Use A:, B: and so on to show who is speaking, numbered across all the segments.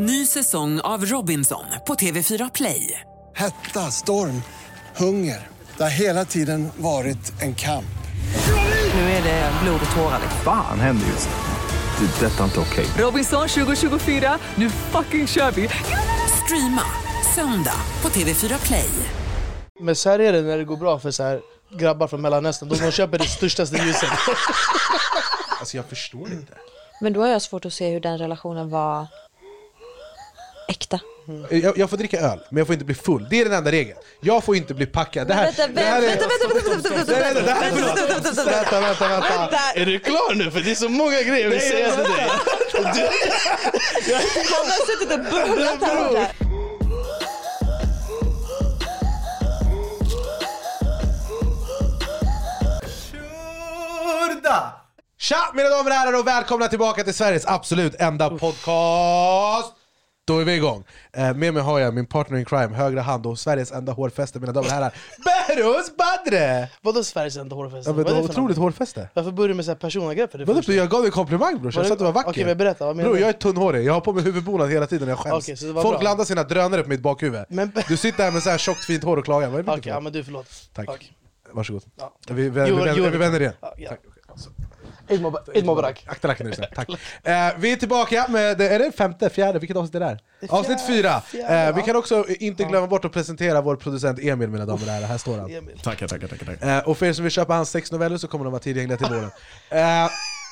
A: Ny säsong av Robinson på TV4 Play.
B: Hetta, storm, hunger. Det har hela tiden varit en kamp.
A: Nu är det blod och tårar. liksom.
C: Fan händer just nu. Det. Detta är inte okej.
A: Robinson 2024, nu fucking kör vi! Streama söndag på TV4 Play.
D: Men så här är det när det går bra för så här grabbar från Mellanöstern, de, de köper det största ljuset.
E: Alltså jag förstår inte.
F: Men då har jag svårt att se hur den relationen var äkta.
E: Jag, jag får dricka öl, men jag får inte bli full. Det är den enda regeln. Jag får inte bli packad. Det här,
F: vänta,
E: det här är...
F: vänta, vänta, vänta, vänta,
E: här- förlåt.
D: vänta, vänta, vänta. Är du klar nu? För det är så många grejer jag vill säga till dig.
F: Han har suttit och bubblat här borta.
E: Tja mina damer och herrar och välkomna tillbaka till Sveriges absolut enda podcast! Då är vi igång. Eh, med mig har jag min partner in crime, högra hand och Sveriges enda hårfäste mina damer och herrar, Behrouz Badre!
D: Vadå Sveriges enda hårfäste?
E: Ja, men
D: Vad är det för
E: otroligt
D: något?
E: hårfäste.
D: Varför börjar du med så här personangrepp för det
E: Vadå,
D: första?
E: jag gav dig en komplimang brorsan, jag sa att du var vacker.
D: Okej, men berätta, vad menar
E: Bror
D: du?
E: jag är tunnhårig, jag har på mig huvudbonad hela tiden när jag skäms.
D: Okej, så det var
E: Folk
D: bra.
E: landar sina drönare på mitt bakhuvud.
D: Men-
E: Du sitter här med så här tjockt fint hår och klagar, vad är det
D: Okej,
E: för
D: ja men du förlåt.
E: Tack.
D: Okej.
E: Varsågod.
D: Ja.
E: Vi, vi, vi,
D: Jo,
E: vi,
D: jo,
E: vi, vänder igen.
D: Ja, ja.
E: Tack. Så.
D: Eid Mubarak. Eid Mubarak.
E: Akta lacken nu sen. Tack. Eh, vi är tillbaka med, är det femte, fjärde, vilket avsnitt är det där? Avsnitt fyra.
D: fjärde,
E: eh, vi kan också inte glömma bort att presentera vår producent Emil mina damer och herrar, här står han.
C: Tackar, tackar, tackar. tackar.
E: Eh, och för er som vill köpa hans sex noveller så kommer de vara tillgängliga till våren.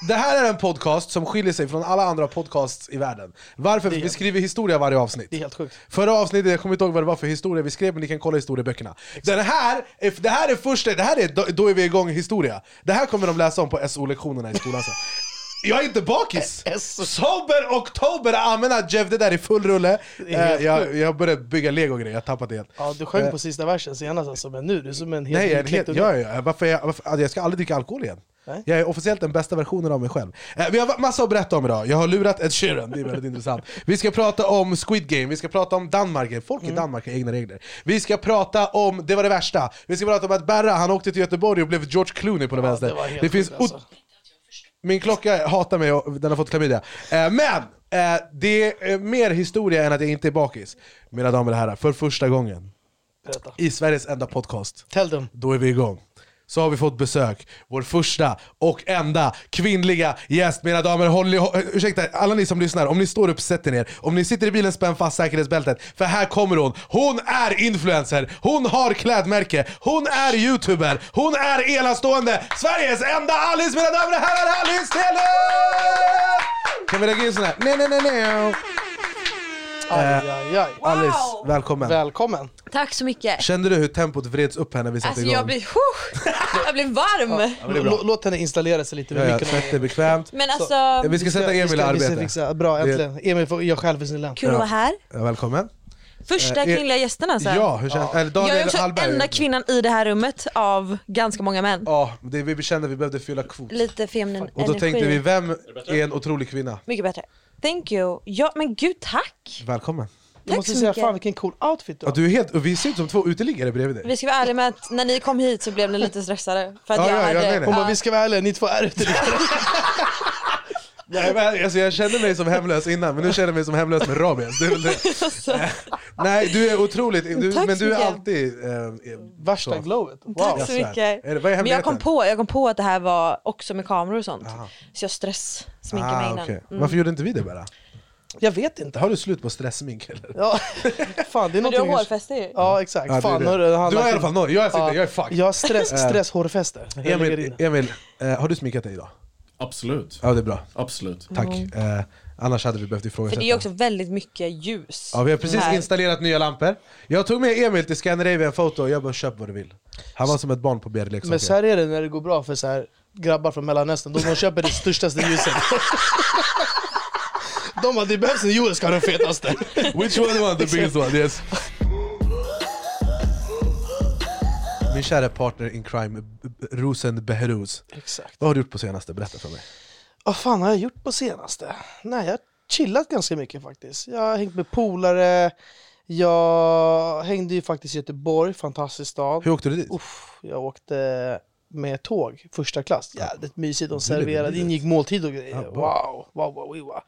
E: Eh, det här är en podcast som skiljer sig från alla andra podcasts i världen. Varför? För vi skriver historia varje avsnitt.
D: Det är helt sjukt.
E: Förra avsnittet, jag kommer inte ihåg vad det var för historia vi skrev, men ni kan kolla historieböckerna. Den här, är- det här är första, det här är då, då är vi igång i historia. Det här kommer de läsa om på SO-lektionerna i skolan sen. Jag är inte bakis! Sober oktober, amena Jeff, det där är full rulle.
D: Är helt
E: Eh, jag, jag börjat bygga lego-grejer, jag har tappat det helt.
D: Ja, du sjöng på sista versen senast alltså, men nu är du som en helt
E: Nej, jag, är helt,
D: unge.
E: ja, ja, varför jag, varför, alltså, jag ska aldrig dricka alkohol igen.
D: Nej.
E: Jag är officiellt den bästa versionen av mig själv. Eh, vi har massa att berätta om idag, jag har lurat Ed Sheeran, det är väldigt intressant. Vi ska prata om Squid Game, vi ska prata om Danmark, folk i Danmark har egna regler. Vi ska prata om, det var det värsta, vi ska prata om att Berra, han åkte till Göteborg och blev George Clooney på det vänster.
D: det var helt
E: det finns
D: sjukt, alltså.
E: Min klocka hatar mig och den har fått klamydia. Eh, men! Eh, det är mer historia än att jag inte är bakis. Mina damer och herrar, för första gången
D: Berätta.
E: i Sveriges enda podcast
D: Tell them.
E: då är vi igång. Så har vi fått besök, vår första och enda kvinnliga gäst. Mina damer, håll, i- ursäkta, alla ni som lyssnar, om ni står upp, sätt er ner. Om ni sitter i bilen, spänn fast säkerhetsbältet. För här kommer hon. Hon är influencer, hon har klädmärke, hon är youtuber, hon är enastående. Sveriges enda Alice, mina damer och herrar, Alice Tehle! Kan vi lägga in sån här? Nej, nej, nej, nej.
D: Aj, aj, aj.
E: Alice, välkommen.
D: Välkommen.
F: Tack så mycket.
E: Kände du hur tempot vreds upp här när vi satte
F: Alltså
E: igång?
F: jag blir, huh, jag blir varm.
E: men det är bra.
D: Lå- Låt henne installera sig lite
E: Ja,
D: med
E: ja,
D: micken.
E: dig bekvämt.
F: Men alltså,
E: Vi ska sätta Emil i
D: vi ska
E: arbete.
D: fixa- Bra, äntligen. Emil får göra själv för sin lön.
F: kul att vara här.
E: Ja, välkommen.
F: Första
E: Eh,
F: kvinnliga gästen alltså.
E: Ja, hur känns Eller
F: jag är
E: Daniel
F: också
E: Hallberg.
F: enda kvinnan i det här rummet av ganska många män.
E: Ja, det vi kände vi behövde fylla kvot.
F: Lite feminin
E: Och då
F: energi.
E: tänkte vi, vem är en otrolig kvinna?
F: Mycket bättre. Thank you. Ja men gud tack.
E: Välkommen.
D: Jag
F: Tack
D: måste
F: så
D: säga,
F: mycket.
D: fan vilken cool outfit du
E: Ja,
D: har.
E: du är helt, och vi ser ut som två uteliggare bredvid dig.
F: Vi ska vara ärliga med att när ni kom hit så blev ni lite stressade. För att
E: Ja,
F: jag
E: ja, ja,
F: hade...
E: nej, nej.
D: Hon bara, vi ska vara ärliga, ni två är ute
E: Nej, men, alltså, jag kände mig som hemlös innan, men nu känner jag mig som hemlös med rabies. Det är väl det. Nej, du är otrolig, du,
F: Tack
E: men
F: så
E: du är
F: mycket.
E: alltid... Eh, eh,
D: Värsta
E: så.
D: glowet. Wow.
F: Tack
E: jag
F: så
E: svär.
F: mycket.
E: Är det- vad är
F: Men jag kom,
E: hemligheten?
F: på, jag kom på att det här var också med kameror och sånt. Så jag stress-sminkade mig
E: Ah,
F: innan.
E: okej.
F: Mm.
E: Varför gjorde inte vi det bara?
D: Jag vet inte.
E: Har du slut på stressmink eller?
D: Ja, fan det är
F: Men du har
D: någonting...
F: hårfäste ju.
D: Ja exakt.
E: Ja, det är
D: fan,
E: det.
D: hörru, han
E: Du har i alla fall noll, jag sitter,
D: Ja.
E: jag är fucked.
D: Jag har stress, stress hårfäste. Jag lägger
E: Emil. Emil eh, har du sminkat dig idag?
C: Absolut.
E: Ja det är bra,
C: Absolut.
E: tack. Eh, annars hade vi behövt
F: För
E: ifrågasätta.
F: det är också väldigt mycket ljus.
E: Ja, vi har precis
F: här.
E: installerat nya lampor. Jag tog med Emil till Scandinavian Photo och jag bara köp vad du vill. Han var som ett barn på
D: Men så
E: BR-leksaker.
D: här är det när det går bra för så här grabbar från Mellanöstern, de, de köper det största ljuset. De bara, det behövs en Joel ska ha den fetaste.
E: Which one want the biggest one? Yes. Min kära partner in crime, Rosen Behrouz.
D: Exakt.
E: Vad har du gjort på senaste? Berätta för mig.
D: Vad fan har jag gjort på senaste? Nej, jag har chillat ganska mycket faktiskt. Jag har hängt med polare, jag hängde ju faktiskt i Göteborg, fantastisk stad.
E: Hur åkte du dit?
D: Uff, jag åkte med tåg, första klass. Jävligt mysigt, de serverade, ingick måltid och grejer.
E: Bra.
D: wow, wow, wow, wow.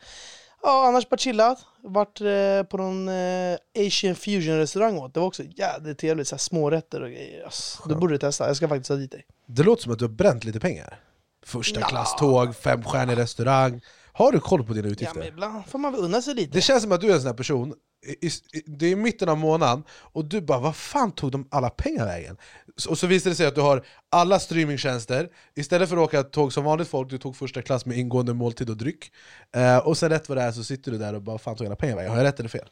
D: Ja, annars bara chillat. Vart eh, på någon eh, Asian fusion restaurang åt. Det var också jävligt trevligt. Så här, smårätter och grejer. Alltså, du borde testa. Jag ska faktiskt ha dit dig.
E: Det låter som att du har bränt lite pengar. Första
D: Ja.
E: klass tåg, femstjärnig restaurang. Har du koll på dina
D: Ja,
E: utgifter?
D: men ibland får man väl unna sig lite.
E: Det känns som att du är en sån här person, i, i, det är mitten av månaden, och du bara vad fan tog de alla pengar vägen? Och så visar det sig att du har alla streamingtjänster, istället för att åka tåg som vanligt folk, du tog första klass med ingående måltid och dryck. Eh, och sen rätt vad det är så sitter du där och bara vad fan tog alla pengar vägen? Har jag rätt eller fel?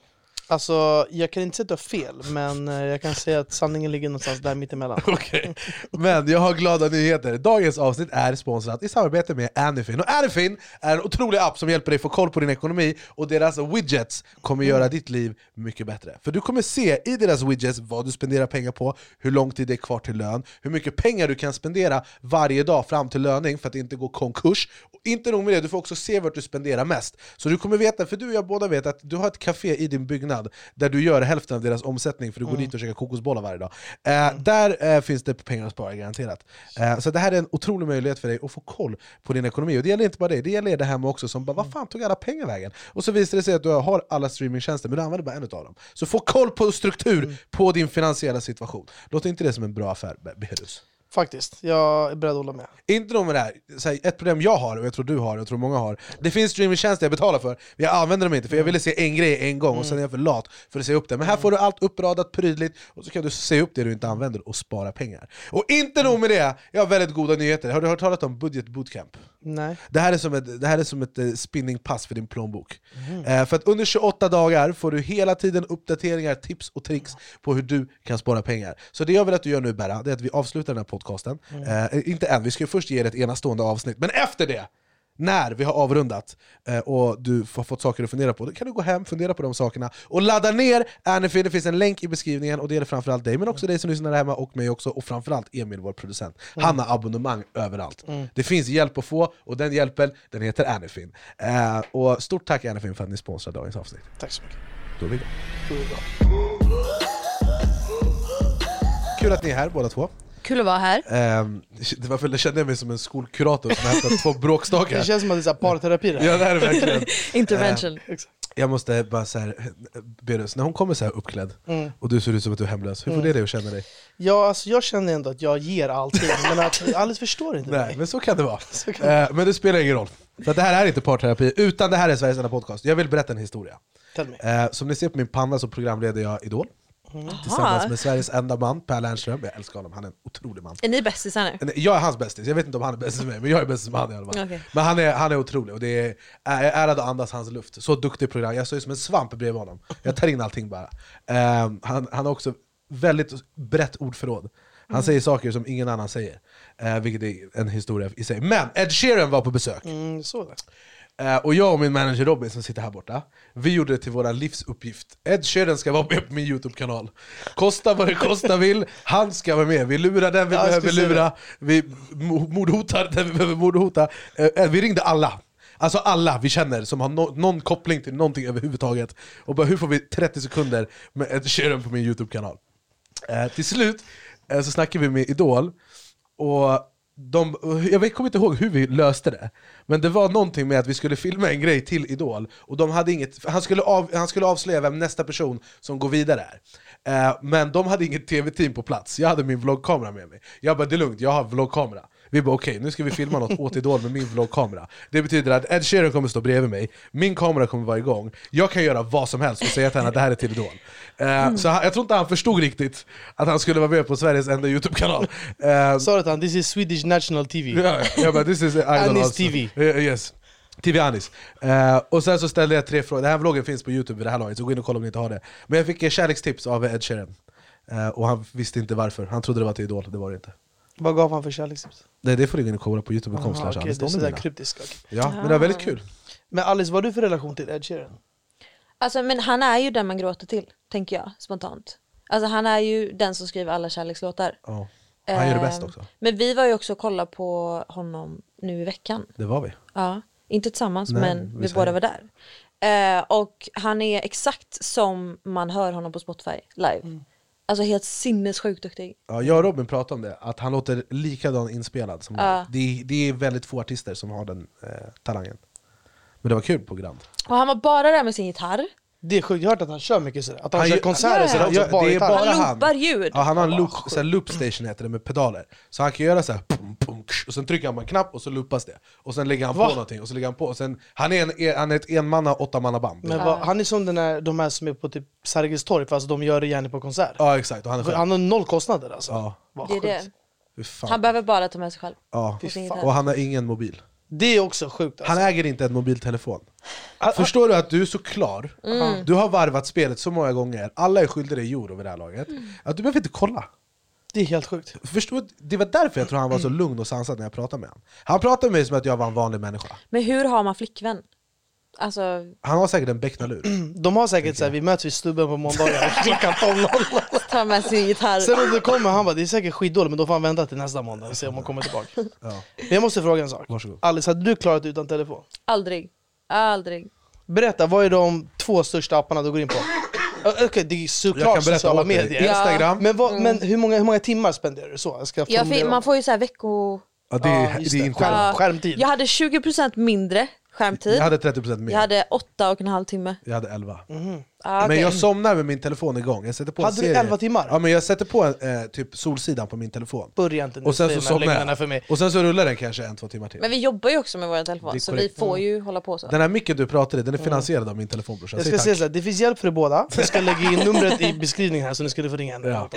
D: Alltså, jag kan inte säga att du har fel, men eh, jag kan säga att sanningen ligger någonstans där mittemellan.
E: Okej, men jag har glada nyheter. Dagens avsnitt är sponsrat i samarbete med Anyfin. Och Anyfin är en otrolig app som hjälper dig få koll på din ekonomi, och deras widgets kommer göra ditt liv mycket bättre. För du kommer se i deras widgets vad du spenderar pengar på, hur lång tid det är kvar till lön, hur mycket pengar du kan spendera varje dag fram till löning för att inte gå konkurs. Och inte nog med det, du får också se vart du spenderar mest. Så du kommer veta, för du och jag båda vet att du har ett café i din byggnad där du gör hälften av deras omsättning för du går dit och käkar kokosbollar varje dag. Eh, Där eh, finns det pengar att spara garanterat. Eh, så det här är en otrolig möjlighet för dig att få koll på din ekonomi. Och det gäller inte bara dig, det gäller er där hemma också som bara vad fan tog alla pengar vägen? Och så visar det sig att du har alla streamingtjänster men du använder bara en av dem. Så få koll på struktur på din finansiella situation. Låter inte det som en bra affär, Be- Behirus?
D: Faktiskt, jag är beredd att hålla med.
E: Inte nog med det här, så här, ett problem jag har, och jag tror du har, och jag tror många har Det finns streamingtjänster jag betalar för, men jag använder dem inte för jag ville se en grej en gång och sen är jag för lat för att se upp det. Men här får du allt uppradat prydligt, och så kan du se upp det du inte använder och spara pengar. Och inte nog med det, jag har väldigt goda nyheter, har du hört talat om budget bootcamp?
D: Nej.
E: Det här är som ett, det här är som ett eh, spinningpass för din plånbok. Eh, för att under 28 dagar får du hela tiden uppdateringar, tips och tricks på hur du kan spara pengar. Så det jag vill att du gör nu Berra, det är att vi avslutar den här podcasten. Eh, inte än, vi ska först ge er ett enastående avsnitt, men efter det! När vi har avrundat eh, och du har fått saker att fundera på, då kan du gå hem, fundera på de sakerna och ladda ner Anyfin, det finns en länk i beskrivningen och det gäller framförallt dig, men också dig som lyssnar där hemma och mig också, och framförallt Emil, vår producent. Han har abonnemang överallt. Det finns hjälp att få, och den hjälpen den heter Anyfin. Eh, och stort tack Anyfin för att ni sponsrar dagens avsnitt.
D: Tack så mycket.
E: Då är vi igång. Kul att ni är här båda två.
F: Kul att vara här.
E: Ehm, det var för jag kände mig som en skolkurator som hämtat två bråkstakar.
D: Det känns som att det är så här parterapi det här.
E: Ja det här är verkligen.
F: Intervention.
D: Exakt.
E: Jag måste bara såhär, Berus, när hon kommer så här uppklädd och du ser ut som att du är hemlös, hur får det dig att känna dig?
D: Ja, alltså, jag känner ändå att jag ger allting, men att Alice förstår inte
E: Nej,
D: mig.
E: men så kan det vara.
D: kan
E: Eh, men det spelar ingen roll. För det här är inte parterapi, utan det här är Sveriges enda podcast. Jag vill berätta en historia.
D: Tell me.
E: Eh, som ni ser på min panna så programleder jag Idol. Tillsammans med Sveriges enda man, Per Lernström. Jag älskar honom, han är en otrolig man.
F: Är ni bästisar nu?
E: Jag är hans bästis, jag vet inte om han är bästis med mig, men jag är bästis med han i alla fall.
F: Okej.
E: Men han är, han är otrolig, och det är, jag är ärad att andas hans luft. Så duktig program, jag står som en svamp bredvid honom. Jag tar in allting bara. Ehm, han, han har också väldigt brett ordförråd. Han säger saker som ingen annan säger, uh, vilket är en historia i sig. Men Ed Sheeran var på besök.
D: Mm, så det.
E: Eh, och jag och min manager Robin som sitter här borta, vi gjorde det till vår livsuppgift. Ed Sheeran ska vara med på min Youtube-kanal. Kosta vad det kosta vill, han ska vara med. Vi lurar den vi
D: Ja, jag
E: behöver lura, vi mo- mordhotar den vi behöver mordhota. Eh, vi ringde alla. Alltså alla vi känner som har no någon koppling till någonting överhuvudtaget. Och bara hur får vi 30 sekunder med Ed Sheeran på min Youtube-kanal? Eh, till slut så snackade vi med Idol, och de, jag kommer inte ihåg hur vi löste det, men det var någonting med att vi skulle filma en grej till Idol, och de hade inget, han, skulle av, han skulle avslöja vem nästa person som går vidare är. Eh, men de hade inget tv-team på plats, jag hade min vloggkamera med mig. Jag bara det är lugnt, jag har vloggkamera. Vi bara okej, nu ska vi filma något åt Idol med min vloggkamera. Det betyder att Ed Sheeran kommer stå bredvid mig, min kamera kommer vara igång, jag kan göra vad som helst och säga till henne att det här är till Idol. Eh, Så han, jag tror inte han förstod riktigt att han skulle vara med på Sveriges enda Youtube-kanal. Eh,
D: Sa du till honom, this is Swedish national TV?
E: Ja, jag bara, this is Idol
D: Anis
E: also.
D: TV.
E: Eh, Yes. TV Anis. Eh, och sen så ställde jag tre frågor, den här vloggen finns på youtube vid det här laget, så gå in och kolla om ni inte har det. Men jag fick kärlekstips av Ed Sheeran. Eh, och han visste inte varför, han trodde det var till Idol, det var det inte.
D: Vad gav han för kärlekstips?
E: Det, det får du gå in och kolla på youtube.com
D: Aha,
E: Anis.
D: det är sådär kryptiskt. okej.
E: Ja, men det var väldigt kul.
D: Men Alice, vad har du för relation till Ed Sheeran?
F: Alltså, men han är ju den man gråter till, tänker jag spontant. Alltså han är ju den som skriver alla kärlekslåtar.
E: Ja. Han gör det bäst
F: Ehm,
E: också.
F: Men vi var ju också och kollade på honom nu i veckan.
E: Det var vi.
F: Ja, inte tillsammans
E: Nej,
F: men
E: vi
F: båda var där. Eh, och han är exakt som man hör honom på Spotify live.
E: Mm.
F: Alltså helt sinnessjukt duktig.
E: Ja, jag och Robin pratade om det, att han låter likadan inspelad som
F: Ja.
E: det, är- det är väldigt få artister som har den eh, talangen. Men det var kul på Grand.
F: Och han var bara där med sin gitarr.
D: Det är sjukt, jag har hört att han kör mycket sådär. Att han,
E: Han
D: kör
E: gör-
D: konserter
F: Ja,
D: sådär också,
E: Ja,
D: bara
E: det är bara
F: Han
E: han.
F: loopar ljud.
E: Ja, han har en loop, så här loop station heter det med pedaler. Så han kan göra så här, pum, pum, ksh, och sen trycker han på en knapp och så loopas det. Och sen lägger han
D: Va?
E: på någonting, och så lägger han på. Och sen, han, är en, han är ett enmanna, åttamanna band.
D: Men vad, han är som den här, de här som är på typ Sergels torg fast de gör det gärna på konsert.
E: Ja exakt, och han är själv.
D: Han har noll kostnader alltså.
E: Ja,
D: Vad
F: Det är det.
D: sjukt.
E: fan.
F: Han behöver bara ta med sig själv.
E: ja. Och han har ingen mobil.
D: Det är också sjukt alltså.
E: Han äger inte en mobiltelefon.
D: Han-
E: Förstår du att du är så klar?
F: Mm.
E: Du har varvat spelet så många gånger, alla är skyldiga dig euro vid det här laget.
F: Mm.
E: Att du behöver inte kolla.
D: Det är helt sjukt.
E: Förstår du? Det var därför jag tror han var så lugn och sansad när jag pratade med honom. Han pratade med mig som att jag var en vanlig människa.
F: Men hur har man flickvän? Alltså,
E: Han har säkert en becknarlur.
D: De har säkert såhär, vi möts vid stubben på måndagar klockan 12.00.
F: ta med sin gitarr.
D: Sen om du kommer, han bara det är säkert skitdåligt men då får han vänta till nästa måndag och se om han kommer tillbaka.
E: Ja.
D: Men jag måste fråga en sak.
E: Varsågod.
D: Alice, hade du klarat utan telefon?
F: Aldrig. Aldrig.
D: Berätta, vad är de två största apparna du går in på? Okej, det är
E: Jag
D: såklart
E: kan berätta
D: sociala
E: åt dig.
D: medier.
F: Ja.
E: Instagram,
D: Men, vad, men hur, många, hur många timmar spenderar du så? Jag ska
F: Jag
D: formulera
F: fick,
D: om.
F: man får ju så här vecko...
E: ja, det,
D: Ja,
E: är,
D: just
E: det är
D: det.
E: inte
D: Skärm,
F: Ja.
D: skärmtid.
F: Jag hade 20% mindre skärmtid.
E: Jag hade 30% mer.
F: Jag hade åtta och en halv timme.
E: Jag hade 11.
F: Ah,
E: Men jag somnar med min telefon igång. Jag sätter på
D: Hade du
E: serie.
D: 11 timmar?
E: Ja, men jag sätter på en, eh, typ Solsidan på min telefon.
D: Börja inte nu,
E: Och sen så somnar jag.
D: för mig.
E: Och sen så rullar den kanske en, två timmar till.
F: Men vi jobbar ju också med vår telefon så vi får ju hålla på så.
E: Den här micken du pratade i, den är finansierad av min telefon brorsan.
D: Jag ska säga såhär, det finns hjälp för er båda. Jag ska lägga in numret i beskrivningen här så ni skulle få ringa henne.
E: Ja.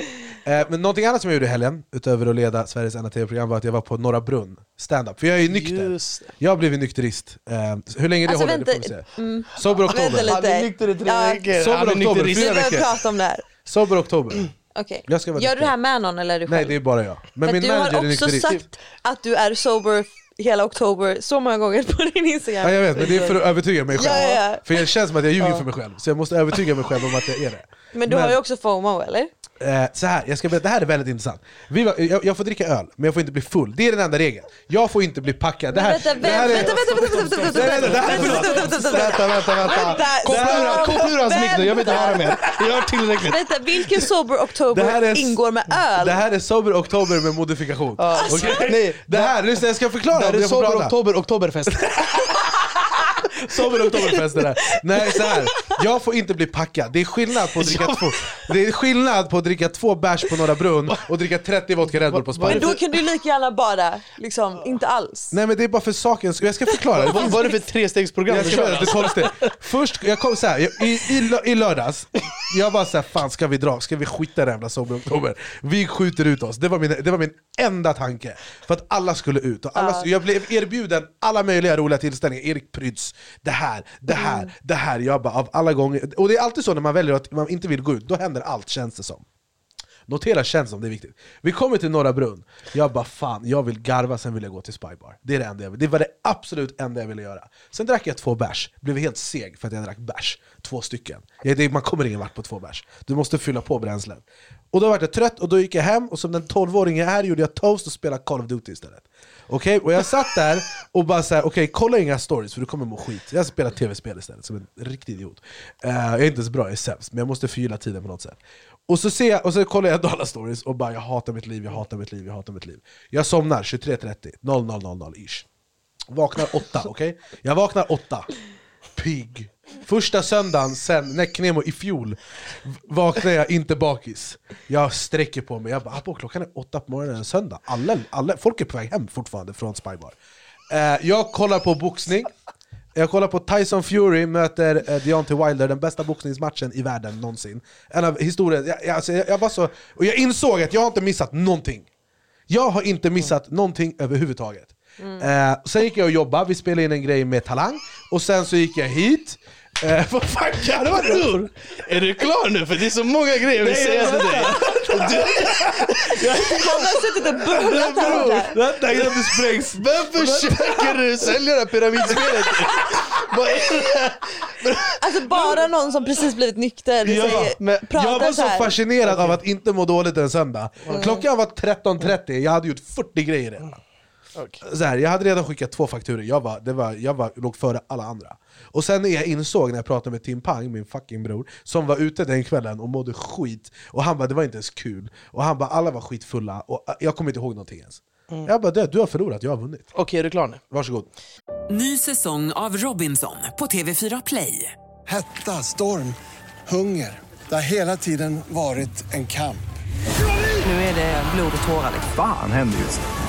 E: Eh, men någonting annat som jag gjorde i helgen, utöver att leda Sveriges enda tv-program, var att jag var på Norra Brunn stand-up. För jag är ju nykter.
D: Just.
E: Jag har blivit nykterist. Eh, hur länge det
F: Alltså,
E: håller, det får
F: vänta,
E: vi se.
F: mm.
E: Sober
F: Vänta
E: oktober.
F: lite.
D: Han är nykter i tre
F: Ja.
D: Veckor.
E: Sober
D: Han är
E: oktober,
D: nykterist.
F: Vi
E: fyra
F: behöver
E: veckor.
F: prata om det här.
E: Sober oktober.
F: Okej.
E: Jag ska vara
F: Gör du det här med någon eller är du själv?
E: Nej, det är bara jag. Men
F: För
E: min
F: du
E: manager
F: har
E: är
F: också
E: nykterist.
F: sagt att du är sober hela oktober så många gånger på din Instagram.
E: Ja, jag vet, men det är för att övertyga mig själv.
F: Ja, ja, ja.
E: För det känns som att jag ljuger för mig själv, så jag måste övertyga mig själv om att jag är det.
F: Men du
E: Men-
F: har ju också FOMO eller?
E: Eh, så här, jag ska berätta, det här är väldigt intressant. Vi var, jag, jag får dricka öl, men jag får inte bli full. Det är den enda regeln. Jag får inte bli packad. Det här,
F: Vänta,
E: det här
F: vänta,
E: är-
F: vänta, vänta, vänta, vänta, vänta.
D: Koppla ur- hans mick nu, jag vill inte höra mer. Jag har tillräckligt.
F: Vänta, vilken sober
E: Det här
F: oktober
E: är-
F: ingår med öl?
E: Det här är Sober Oktober med modifikation.
D: Nej,
E: det här, lyssna jag ska förklara
D: Det här är Sober. Oktober, Oktoberfest.
E: Sober Oktoberfest det där. Nej så här. jag får inte bli packad. Det är skillnad på att dricka två, det är skillnad på att dricka två bärs på Norra Brunn och dricka 30 vodka Red Bull på
D: är
F: Men då kan du lika gärna bara, liksom, inte alls.
E: Nej men det är bara för sakens skull. Jag ska förklara. Det
D: Vad är det för trestegsprogram
E: Jag
D: du
E: ska
D: kör?
E: göra det tolfte. Först, jag kom så här, jag, i, i, i lördags, jag var såhär, fan ska vi dra? Ska vi skita i den jävla Sober Oktober? Vi skjuter ut oss, det var, min, det var min enda tanke. För att alla skulle ut, och alla, jag blev erbjuden alla möjliga roliga tillställningar. Erik Prytz, det här, det här, det här. Jag bara, av alla gånger. Och det är alltid så när man väljer att man inte vill gå ut, då händer allt känns det som. Notera känns som det är viktigt. Vi kommer till Norra Brunn, jag bara fan, jag vill garva, sen vill jag gå till Spybar. Det är det enda jag vill. Det var det absolut enda jag ville göra. Sen drack jag två bärs, blev helt seg för att jag drack bärs. Två stycken. Man kommer ingen vart på två bärs. Du måste fylla på bränslet. Och då var jag trött, och då gick jag hem, och som den 12-åring jag är gjorde jag toast och spelade Call of Duty istället. Okej, och jag satt där och bara såhär, okej kolla inga stories för du kommer må skit. Jag spelar tv-spel istället, som en riktig idiot. Eh, jag är inte så bra, jag är sämst, men jag måste förgylla tiden på något sätt. Och så, ser jag, och så kollar jag alla stories och bara jag hatar mitt liv, jag hatar mitt liv, jag hatar mitt liv. Jag somnar 23.30, 00.00 ish. Vaknar 8, okej? Jag vaknar 8, pigg. Första söndagen sen Näcknemo i fjol v- vaknar jag inte bakis. Jag sträcker på mig, jag bara "Abo, klockan är 8 på morgonen en söndag. Alla, alla, folk är på väg hem fortfarande från Spybar. Eh, jag kollar på boxning, jag kollar på Tyson Fury möter eh, Deontay Wilder, den bästa boxningsmatchen i världen någonsin. En av historien, jag, jag, alltså, jag, jag var så, och jag insåg att jag har inte missat någonting. Jag har inte missat någonting överhuvudtaget. Eh, sen gick jag och jobbade, vi spelade in en grej med Talang, och sen så gick jag hit. Eh, vad fan garvar du?
D: Bror, är du klar nu? För det är så många grejer jag vill säga till dig.
F: Han har suttit och bubblat här borta.
E: Vänta innan du sprängs!
D: Vem försöker du sälja det här pyramidspelet till? Vad är det här?
F: Alltså bara någon som precis blivit nykter
E: Ja,
F: säger, pratar
E: jag var så
F: här.
E: fascinerad av att inte må dåligt en söndag. Klockan var 13.30, jag hade gjort 40 grejer redan. Så här, jag hade redan skickat två fakturer, jag, var, det var, jag var, låg före alla andra. Och sen när jag insåg när jag pratade med Tim Pang, min fucking bror, som var ute den kvällen och mådde skit, och han bara det var inte ens kul, och han bara alla var skitfulla, och jag kommer inte ihåg någonting ens. Jag bara, du, har förlorat, jag har vunnit.
D: Okej, är du klar nu?
E: Varsågod.
A: Ny säsong av Robinson på TV4 Play.
B: Hetta, storm, hunger. Det har hela tiden varit en kamp.
A: Nu är det blod och tårar. liksom.
C: Fan händer just nu.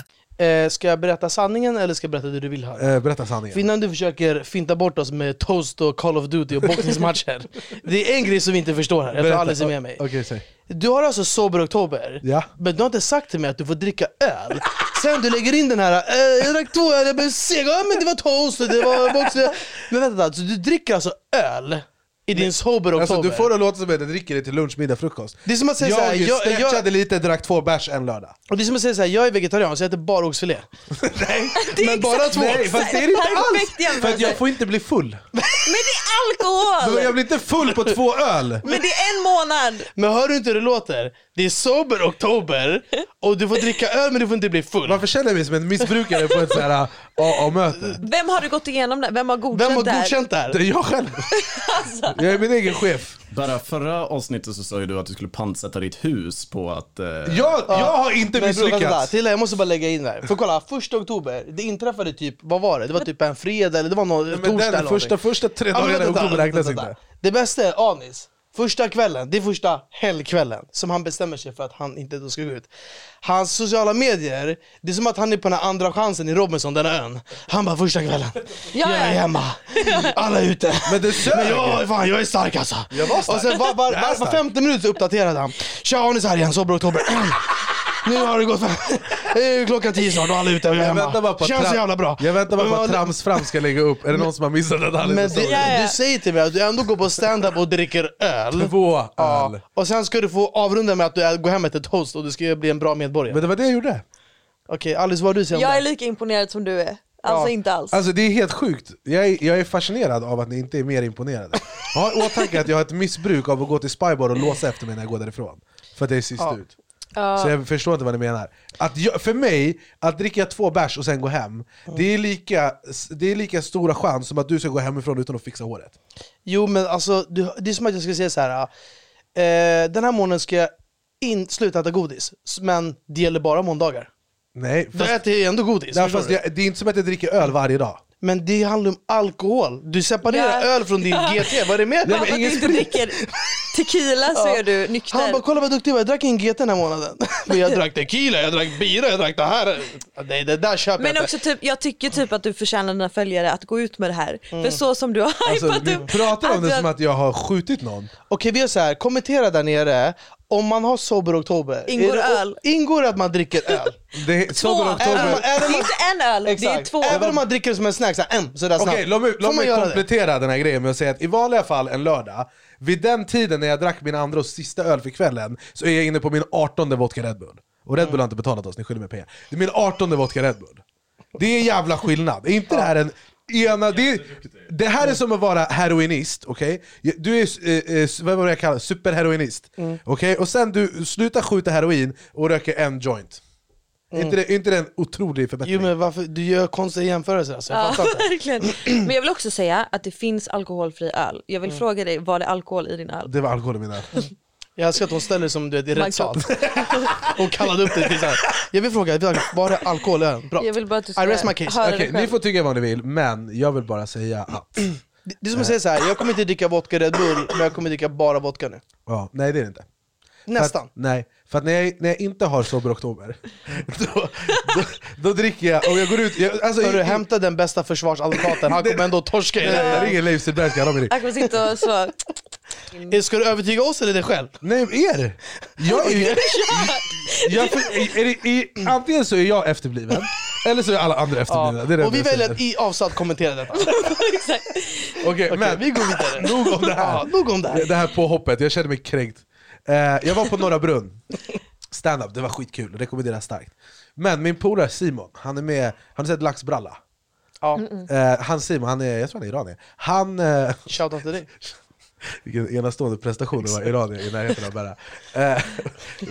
D: Eh, ska jag berätta sanningen eller ska jag berätta det du vill höra?
E: Eh, berätta sanningen.
D: För innan du försöker finta bort oss med toast och Call of Duty och boxningsmatcher Det är en grej som vi inte förstår här, jag tror Alice är med mig
E: Okej, säg.
D: Du har alltså sober oktober,
E: Ja.
D: men du har inte sagt till mig att du får dricka öl Sen du lägger in den här, eh, jag drack två öl, jag blev seg, ja men det var toast och det var boxning Men vänta, alltså, du dricker alltså öl i din sober oktober?
E: Alltså, du får det att låta som att jag dricker det till lunch, middag, frukost.
D: Det är som att säga
E: jag
D: såhär, jag,
E: stretchade
D: jag,
E: lite, drack två bärs en lördag.
D: och det är som att säga såhär, jag är vegetarian så jag äter bara oxfilé
E: Nej,
D: Men bara två.
E: Nej, fast det är det inte alls!
F: Perfekt
E: För att jag får inte bli full.
F: Men det är alkohol!
E: Jag blir inte full på två öl!
F: Men det är en månad!
D: Men hör du inte hur det låter? Det är sober oktober, och du får dricka öl men du får inte bli full
E: Varför känner jag mig som en missbrukare på ett AA-möte?
F: Vem har du gått igenom det? Vem har godkänt
D: Vem har
F: det här?
D: godkänt det
E: Det
D: här?
E: är jag själv. Jag är min egen chef.
C: Bara förra avsnittet så sa ju du att du skulle pantsätta ditt hus på att... Eh,
E: Jag, jag har inte misslyckats.
D: Tilla, jag måste bara lägga in där. För kolla, första oktober, det inträffade typ, vad var det? Det var typ en fredag eller det var någon torsdag eller
E: första, första tre dagarna i oktober räknas inte.
D: Det bästa är Anis. Första kvällen, det är första helgkvällen som han bestämmer sig för att han inte då ska gå ut. Hans sociala medier, det är som att han är på den här andra chansen i Robinson, den här ön. Han bara första kvällen, jag är hemma, alla är ute.
E: Men det sög!
D: Men jag, fan, jag är stark alltså.
E: Jag var stark.
D: Och sen var, var, var, var femte minut så uppdaterade han. Tja, Anis här igen, sober oktober. Nu har det gått fem. Är klockan tio snart och alla är ute och jag är
E: Jag
D: hemma.
E: väntar bara på att
D: Känns så jävla bra.
E: Jag väntar bara på att Trams fram ska lägga upp. Är det någon som har missat
D: det,
E: storyn?
F: Ja, ja.
D: du säger till mig att du ändå går på stand-up och dricker öl.
E: Två
D: Ja,
E: öl.
D: och sen ska du få avrunda med att du är- går hem med ett toast och du ska bli en bra medborgare.
E: Men det var det jag gjorde.
D: Okej, Alice vad har du säger
F: Jag är lika imponerad som du är. Alltså
D: Ja.
F: inte alls.
E: Alltså det är helt sjukt. Jag är, jag är fascinerad av att ni inte är mer imponerade. Ha i åtanke att jag har ett missbruk av att gå till Spybar och låsa efter mig när jag går därifrån. För att det är sist
D: Ja.
E: ut. Så jag förstår inte vad ni menar. Att jag, för mig, att dricka två bärs och sen gå hem, det, är lika, det är lika stora chans som att du ska gå hemifrån utan att fixa håret.
D: Jo men alltså, du, det är som att jag ska säga så här. Eh, den här månaden ska jag in, sluta äta godis, men det gäller bara måndagar.
E: Nej,
D: Då
E: fast,
D: äter jag ändå godis.
E: nej, fast det, det är inte som att jag dricker öl varje dag.
D: Men det handlar om alkohol. Du separerar
F: Ja.
D: öl från din GT, vad är det med
F: för att du inte dricker tequila så
D: Ja.
F: är du
D: Han
F: nykter.
D: bara kolla vad duktig jag var, jag drack en GT den här månaden. Men jag drack tequila, jag drack bira, jag drack det här. Nej det där köper jag
F: Men
D: inte.
F: också typ, jag tycker typ att du förtjänar dina följare att gå ut med det här. För så som du har
E: Alltså,
F: hypat upp.
E: pratar om det som att jag har skjutit någon.
D: Okej vi gör så här, kommentera där nere. Om man har sober oktober,
F: Ingår
D: är det,
F: öl?
D: Ingår det att man dricker öl?
E: Det är
F: Två!
E: sober
D: Även
E: oktober.
F: Det
D: även
F: är
D: om-
F: inte en öl, det är
D: Exakt.
F: två.
D: Även om man dricker det som en snack, såhär, en, sådär snabbt.
E: Okej, låt mig, låt mig
D: göra det?
E: komplettera den här grejen med att säga att i vanliga fall en lördag, vid den tiden när jag drack min andra och sista öl för kvällen, så är jag inne på min 18 vodka Red Bull. Och Red Bull har inte betalat oss, ni skyller mig pengar. Det är min 18 vodka Red Bull. Det är en jävla skillnad. Är inte det här en ena... Det, det här är som att vara heroinist, okej? Du är, eh, eh, vad var det jag kallar superheroinist. okej? Och sen du slutar skjuta heroin och röker en joint. Är inte det, är inte det en otrolig förbättring?
D: Jo men varför, du gör konstiga jämförelser alltså, jag
F: Ja,
D: fattar
F: verkligen. Men jag vill också säga att det finns alkoholfri öl. Jag vill fråga dig, var det alkohol i din öl?
E: Det var alkohol i min öl.
D: Jag älskar att hon ställer som du vet, i rätt sal. Hon kallade upp dig till såhär, jag vill fråga, var det alkohol i ölen? Bra.
F: Jag vill bara att du
D: I
F: ska
D: rest my case.
F: höra
E: Okej,
F: dig själv.
E: ni får tycka vad ni vill, men jag vill bara säga att...
D: Det det är som att säga såhär, jag kommer inte dricka vodka Red Bull, men jag kommer dricka bara vodka nu.
E: Ja, nej det är det inte.
D: Nästan.
E: Att, nej, för att när jag, när jag inte har sober oktober, då, då, då dricker jag och jag går ut... Jag, alltså,
D: Hörru,
E: i-
D: hämta den bästa försvarsadvokaten, han kommer ändå torska i det.
E: jag ringer Leif Silbersky, han har min.
F: Jag kommer sitta och så...
D: Eh, Ska du övertyga oss eller dig själv?
E: Nej, er! Jag är, jag, för, är det, i, antingen så är jag efterbliven, eller så är alla andra efterblivna. Det är det
D: Och vi
E: jag
D: väljer
E: säger.
D: att i avsatt kommentera detta.
E: Okej, men
D: vi går vidare.
E: nog om det här.
D: Ja, nog om det här.
E: Det här påhoppet, jag känner mig kränkt. Eh, jag var på Norra Brunn, stand-up, det var skitkul, rekommenderar starkt. Men min polare Simon, han är med, har ni sett Laxbralla?
D: Ja.
E: Eh, han Simon, han är, jag tror han är iranier. Han... Eh,
D: Shoutout till dig.
E: Vilken enastående prestation att vara iranier i närheten av Berra. Eh,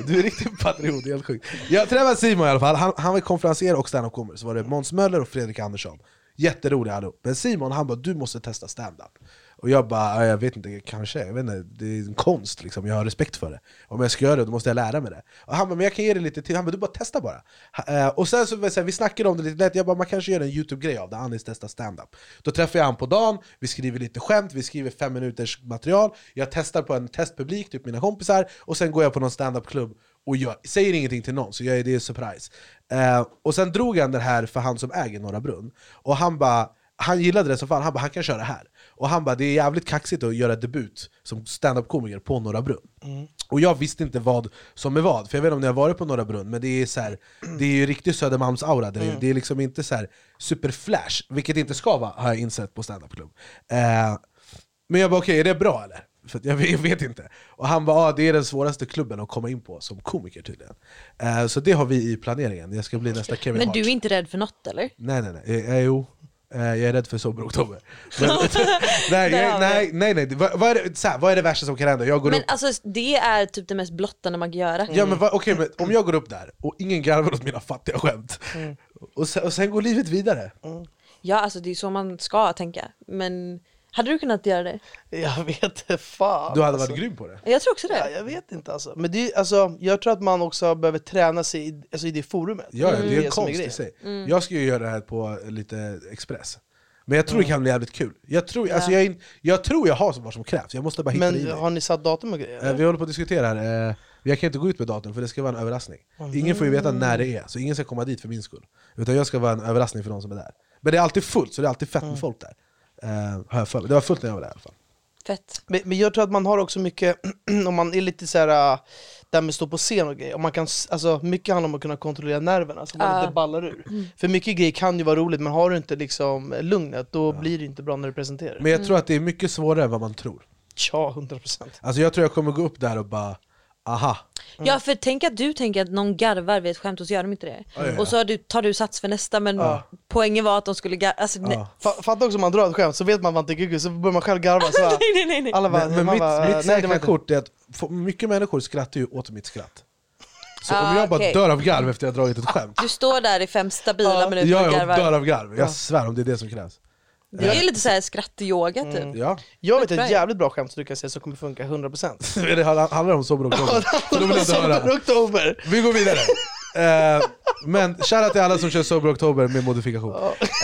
E: du är riktigt patriot, helt sjukt. Jag träffade Simon i alla fall, han, han var konferencier och standup-komiker, så var det Måns Möller och Fredrik Andersson. Jätteroliga allihop. Men Simon han bara 'du måste testa stand-up' Och jag bara, jag vet inte, kanske, jag vet inte, det är en konst liksom, jag har respekt för det. Om jag ska göra det, då måste jag lära mig det. Och han bara, men jag kan ge dig lite till, han bara, du bara testa bara. Eh, och sen så, så här, vi snackade om det lite lätt, jag bara, man kanske gör en youtube-grej av det, Anis testar stand-up. Då träffar jag han på dagen, vi skriver lite skämt, vi skriver fem minuters material. Jag testar på en testpublik, typ mina kompisar Och sen går jag på någon stand-up-klubb och jag säger ingenting till någon, så jag, det är surprise. Eh, Och sen drog han det här för han som äger Norra Brunn. Och han bara han gillade det som fan, han bara han kan köra här. Och han bara det är jävligt kaxigt att göra debut som stand-up-komiker på Norra Brunn. Och jag visste inte vad som är vad, för jag vet inte om ni har varit på Norra Brunn Men det är så här, det är ju riktig Södermalms-aura, det, är- det är liksom inte så här superflash Vilket det inte ska vara, har jag insett på stand-up-klubb. Eh, Men jag bara okej, är det bra eller? För jag, vet, jag vet inte. Och han bara ah, det är den svåraste klubben att komma in på som komiker tydligen. Eh, Så det har vi i planeringen, jag ska bli nästa Kevin
F: Men
E: Hart.
F: du är inte rädd för något eller?
E: Nej nej nej, eh, eh, jo. Eh, jag är rädd för sober oktober. Men, nej, jag, nej, nej, nej. Vad, vad, är det, så här, vad är det värsta som kan hända? Jag går
F: Men
E: upp,
F: alltså det är typ det mest blottande man kan göra.
E: ja, men, vad- okej, men om jag går upp där och ingen garvar åt mina fattiga skämt, och, sen, och sen går livet vidare.
F: Ja alltså det är så man ska tänka. Men hade du kunnat göra det?
D: Jag vet inte fan.
E: Du hade
D: alltså.
E: varit grym på det.
F: Jag tror också
D: Ja,
F: det.
D: jag vet inte alltså. Men det är, alltså, jag tror att man också behöver träna sig i, alltså, i det forumet.
E: Ja, ja, det är en konst i sig.
F: Mm.
E: Jag ska ju göra det här på lite Express. Men jag tror det kan bli jävligt kul. Jag tror, alltså, jag, jag tror jag har vad som krävs, jag måste bara hitta det i
D: Men
E: mig.
D: har ni satt datum och grejer?
E: Eh, Vi håller på att diskutera här, eh, jag kan inte gå ut med datum för det ska vara en överraskning Ingen får ju veta när det är, så ingen ska komma dit för min skull Utan jag ska vara en överraskning för de som är där Men det är alltid fullt, så det är alltid fett med folk där har jag för mig. Det var fullt när jag var där i alla fall
F: Fett.
D: Men, men jag tror att man har också mycket, om man är lite så här, äh, där med att stå på scen och grejer, och man kan, alltså, mycket handlar om att kunna kontrollera nerverna så man
F: Ja.
D: inte ballar ur. För mycket grejer kan ju vara roligt, men har du inte liksom lugnet, då blir det inte bra när du presenterar.
E: Men jag tror att det är mycket svårare än vad man tror
D: Ja, 100%.
E: Alltså jag tror jag kommer gå upp där och bara Aha,
F: Ja för tänk att du tänker att någon garvar vid ett skämt och så gör de inte det.
E: Ja, ja, ja.
F: Och så du, tar du sats för nästa men poängen var att de skulle garva. Alltså.
E: Ja.
D: Fa- Fatta också om man drar ett skämt, så vet man vad man tycker så börjar man själv garva. Så
F: nej, nej, nej, nej.
D: alla bara,
E: Men, men mitt,
D: bara,
E: mitt säkra kort är att mycket människor skrattar ju åt mitt skratt Så
F: Ah,
E: om jag bara
F: okej.
E: dör av garv efter jag har dragit ett skämt
F: Du står där i fem stabila minuter
E: Jag
F: och
E: är och dör
F: garvar.
E: av garv, jag svär om det är det som krävs
F: Det är lite såhär skrattyoga typ.
E: Ja,
D: Jag vet ett jävligt bra skämt som du kan säga som kommer funka 100%
E: det handlar om oktober
D: Sober oktober!
E: Vi går vidare. Eh, men shoutout till alla som kör Sober Oktober med modifikation.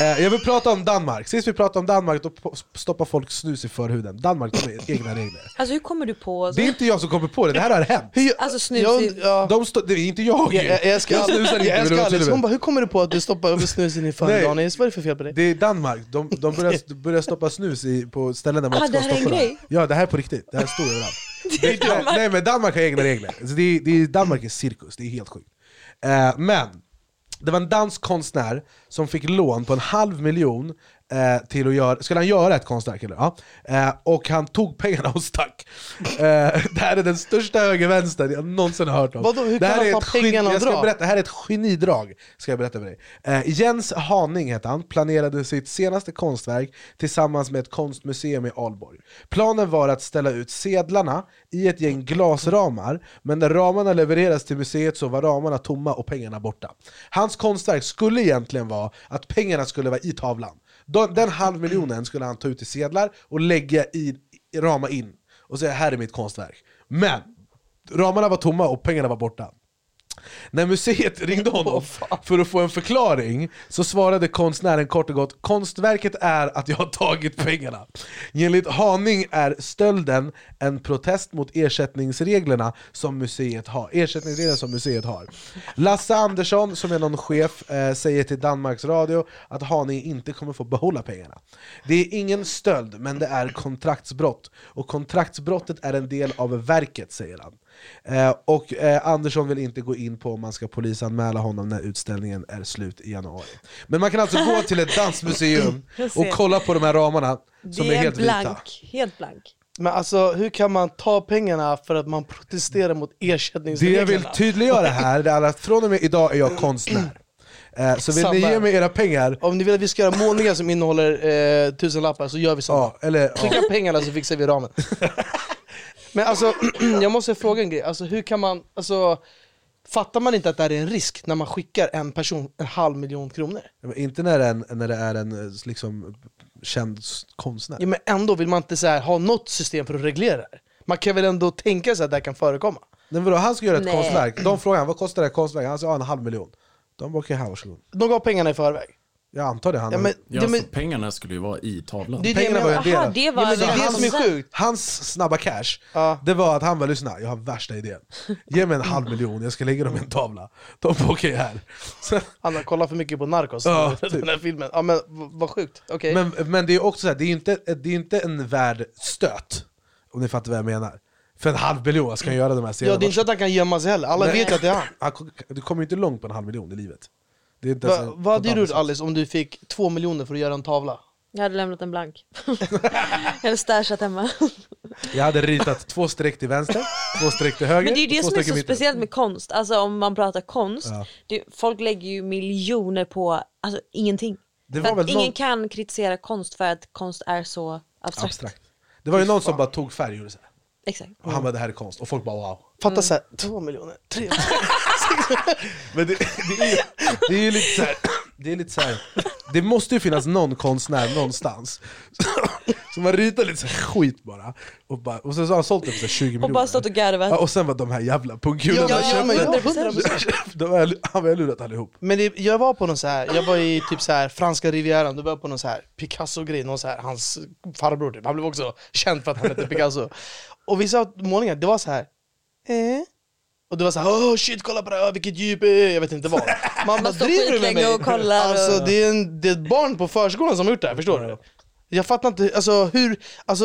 E: Eh, jag vill prata om Danmark. Sist vi pratade om Danmark då stoppar folk snus i förhuden. Danmark har egna regler.
F: Alltså hur kommer du på så?
E: Det är inte jag som kommer på det, det här har hänt.
F: Alltså snus
D: Jag, ja.
E: De stå, det är inte jag.
D: Jag, jag, jag
E: jag snusar inte.
D: jag
E: du
D: älskar
E: tydlig
D: hon bara hur kommer du på att du stoppar över snusen i
E: Nej.
D: Danis? Vad är det för fel på dig?
E: Det är Danmark, de, de börjar, börjar stoppa snus i, på ställen där man
F: Ah,
E: inte ska
F: det här är en
E: stoppa
F: grej?
E: det. Ja det här är på riktigt, det här står överallt.
F: Det är
E: nej,
F: Danmark.
E: nej men Danmark har egna regler, alltså det är, det är, Danmark är cirkus, det är helt sjukt. Eh, men, det var en dansk konstnär som fick lån på en halv miljon eh, till att göra, skulle han göra ett konstverk eller? Ja. Eh, och han tog pengarna och stack. Eh, det här är den största höger-vänstern jag någonsin har hört om.
D: Vadå, hur
E: det
D: kan
E: här
D: han
E: är
D: ta pengarna och dra?
E: berätta, det här är ett genidrag, ska jag berätta för dig. Eh, Jens Haning heter han, planerade sitt senaste konstverk tillsammans med ett konstmuseum i Alborg. Planen var att ställa ut sedlarna i ett gäng glasramar, men när ramarna levereras till museet så var ramarna tomma och pengarna borta. Hans konstverk skulle egentligen vara att pengarna skulle vara i tavlan. Den, den halv miljonen skulle han ta ut i sedlar och lägga i rama in och säga här är mitt konstverk. Men ramarna var tomma och pengarna var borta. När museet ringde honom för att få en förklaring så svarade konstnären kort och gott Konstverket är att jag har tagit pengarna. Enligt Haning är stölden en protest mot ersättningsreglerna som museet har. Ersättningsreglerna som museet har. Lasse Andersson, som är någon chef, eh, säger till Danmarks Radio att Haning inte kommer få behålla pengarna. Det är ingen stöld, men det är kontraktsbrott. Och kontraktsbrottet är en del av verket, säger han. Eh, och eh, Andersson vill inte gå in på om man ska polisanmäla honom när utställningen är slut i januari. Men man kan alltså gå till ett dansmuseum och kolla på de här ramarna som
F: det
E: är helt
F: blank,
E: vita.
F: helt blank.
D: Men alltså hur kan man ta pengarna för att man protesterar mot
E: Det jag
D: ersättningsreglerna?
E: vill tydliggöra här det är att från och med idag är jag konstnär. Eh, så vill ni
D: Samma.
E: ge mig era pengar,
D: Om ni vill att vi ska göra målningar som innehåller eh, tusen lappar så gör vi så.
E: ja, eller, ja.
D: Skicka pengarna så fixar vi ramen. Men alltså, jag måste fråga en grej. Alltså, hur kan man, alltså, fattar man inte att det här är en risk när man skickar en person en halv miljon kronor?
E: Men inte när det är en, när det är en eh, liksom, känd konstnär.
D: Ja, men ändå vill man inte så här, ha något system för att reglera det. Man kan väl ändå tänka sig att det här kan förekomma?
E: Men vadå, han ska göra ett
F: Nej.
E: konstverk, de frågar han vad kostar det här konstverket? Han sa "Ja, en halv miljon. De bara okej, här varsågod.
D: De gav pengarna i förväg.
E: Jag antar det. Han
D: Ja, men,
C: Ja,
D: det, men,
C: pengarna skulle ju vara i tavlan.
D: det det
E: pengarna var ju en del
F: Aha, det var
D: Ja, men det är det som är sjukt.
E: Hans snabba cash,
D: Ja.
E: det var att han var lyssna, jag har värsta idén. Ge mig en halv miljon, jag ska lägga dem i en tavla. De bara okej här. Så,
D: Han har kollat för mycket på Narcos,
E: Ja,
D: den
E: typ.
D: här filmen. Ja men v- vad sjukt, okej.
E: men, men det är också så här, det är inte, det är inte en värd stöt. Om ni fattar vad jag menar. För en halv miljon ska han göra de här
D: Ja,
E: scenerna.
D: det är inte så att han kan gömma sig heller, alla
E: Nej.
D: vet att det är han.
E: Du kommer ju inte långt på en halv miljon i livet. Det är inte ens
D: Va,
E: en
D: vad hade du gjort Alice om du fick två miljoner för att göra en tavla?
F: Jag hade lämnat den blank. jag hade stashat hemma.
E: Jag hade ritat två streck till vänster, två streck till höger,
F: Men det är ju det
E: två
F: som är
E: streck i
F: så
E: mitten.
F: speciellt med konst, alltså om man pratar konst,
E: Ja.
F: det, folk lägger ju miljoner på alltså, ingenting.
E: Det
F: För
E: var
F: att
E: väl
F: ingen
E: någon-
F: kan kritisera konst för att konst är så abstrakt.
E: Abstrakt. Det var ju någon som bara tog färg och gjorde så här.
F: Exakt.
E: Och han bara det här är konst, och folk bara wow.
D: Fatta såhär, två miljoner, tre
E: Men det, det, är det är ju lite så här, det är lite så här, det måste ju finnas någon konstnär någonstans som har ritat lite så här skit bara, och, bara, och sen så har han sålt det för så här 20 miljoner
F: Och bara stått och garvat.
E: ja, Och sen var de här jävla pungkulorna
D: Ja, ja, men
E: köpte-
D: ja, 100%.
E: de har, Han var lurat allihop
D: Men det, jag var på någon så här, jag var i typ så här franska rivieran, då var jag på någon så här Picasso-grej, någon så här, hans farbror typ, han blev också känd för att han hette Picasso Och vissa målningar, det var så här. Eh? Och det var så här, oh shit kolla på det här, vilket djup, jag vet inte vad. Man bara driver du med mig?
F: och kollar
D: Alltså
F: och-
D: det är, en, det är ett barn på förskolan som har gjort det här, förstår du? Jag fattar inte, alltså hur, alltså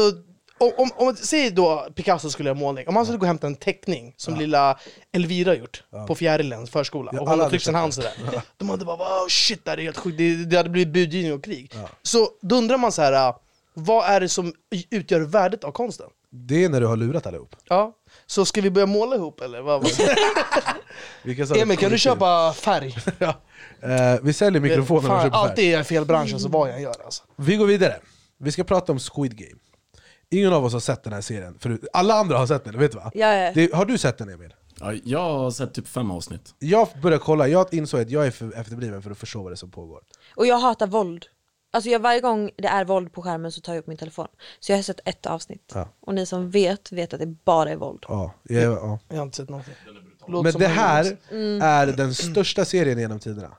D: om, om, om säg då Picasso skulle göra målning, om han skulle gå och hämta en teckning som lilla Elvira gjort på Fjärilens förskola,
E: Ja,
D: och hon har tryckt sin hand sådär. De hade bara wow shit det här är helt sjukt, det, det hade blivit budgivning och krig. Så då undrar man så här, vad är det som utgör värdet av konsten?
E: Det är när du har lurat allihop.
D: Ja, så ska vi börja måla ihop eller? Vad,
E: sa det?
D: Emil kan du köpa färg?
E: ja. eh, Vi säljer mikrofoner och köper färg
D: alltid är jag fel bransch alltså, vad jag gör alltså.
E: Vi går vidare, vi ska prata om Squid Game Ingen av oss har sett den här serien, förut. alla andra har sett den, vet du va?
F: Ja, ja.
E: Det, har du sett den Emil?
C: Ja, jag har sett typ fem avsnitt.
E: Jag började kolla, jag insåg att jag är för efterbliven för att förstå vad det som pågår
F: Och jag hatar våld. Alltså jag, varje gång det är våld på skärmen så tar jag upp min telefon. Så jag har sett ett avsnitt.
E: Ja.
F: Och ni som vet, vet att det bara är våld.
E: Ja, jag, ja.
D: Jag har inte sett någonting.
E: Men det här
F: Mm.
E: är den största serien genom tiderna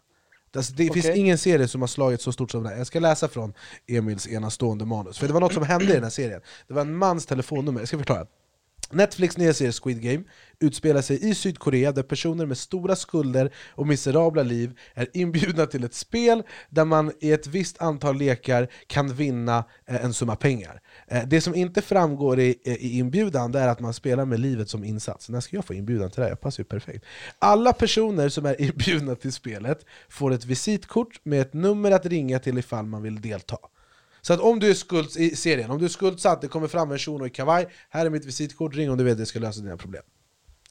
E: Alltså, det finns
D: Okej.
E: ingen serie som har slagit så stort som den här. Jag ska läsa från Emils enastående manus, för det var något som hände i den här serien Det var en mans telefonnummer, jag ska förklara Netflix nya serie Squid Game utspelar sig i Sydkorea där personer med stora skulder och miserabla liv är inbjudna till ett spel där man i ett visst antal lekar kan vinna eh, en summa pengar. Eh, det som inte framgår i, eh, i inbjudan är att man spelar med livet som insats. När ska jag få inbjudan till det här? Jag passar ju perfekt. Alla personer som är inbjudna till spelet får ett visitkort med ett nummer att ringa till ifall man vill delta. Så att om du är skuld, i serien, om du är skuldsatt, det kommer fram en shuno i kavaj, här är mitt visitkort, ring om du vet att det ska lösa dina problem.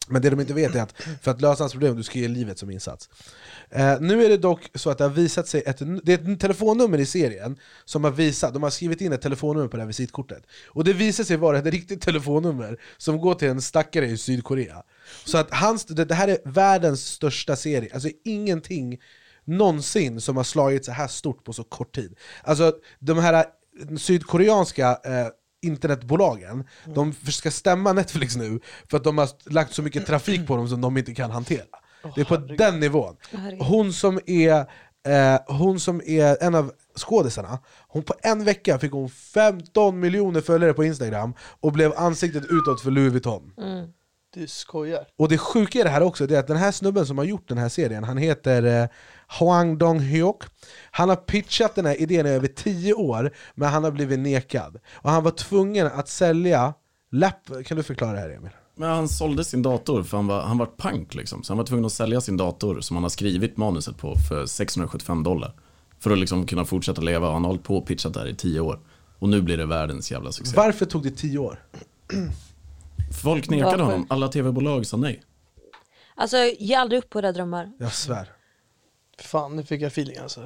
E: Men det de inte vet är att för att lösa hans problem, du ska ge livet som insats. Eh, nu är det dock så att det har visat sig, ett, det är ett telefonnummer i serien som har visat, de har skrivit in ett telefonnummer på det här visitkortet. Och det visar sig vara ett riktigt telefonnummer som går till en stackare i Sydkorea. Så att hans, det, det här är världens största serie, alltså ingenting någonsin som har slagit så här stort på så kort tid. Alltså de här sydkoreanska eh, internetbolagen, de ska stämma Netflix nu för att de har lagt så mycket trafik på dem som de inte kan hantera. det är på
D: herregud.
E: den nivån. Hon som är, eh, hon som är en av skådisarna, hon på en vecka fick hon 15 miljoner följare på Instagram och blev ansiktet utåt för Louis Vuitton.
D: Du skojar.
E: Och det sjuka i det här också, det är att den här snubben som har gjort den här serien, han heter eh, Hwang Dong-hyuk Han har pitchat den här idén i över 10 år, men han har blivit nekad. Och han var tvungen att sälja lapp... Kan du förklara det här Emil?
C: Men han sålde sin dator för han var, han var pank liksom. Så han var tvungen att sälja sin dator som han har skrivit manuset på för 675 dollar. För att liksom kunna fortsätta leva och han har hållit på och pitchat där i 10 år. Och nu blir det världens jävla succé.
E: Varför tog det 10 år?
C: Folk nekade
F: Varför?
C: honom, alla tv-bolag sa nej.
F: Alltså ge aldrig upp på era drömmar.
E: Jag svär.
D: Fan, nu fick jag feeling alltså.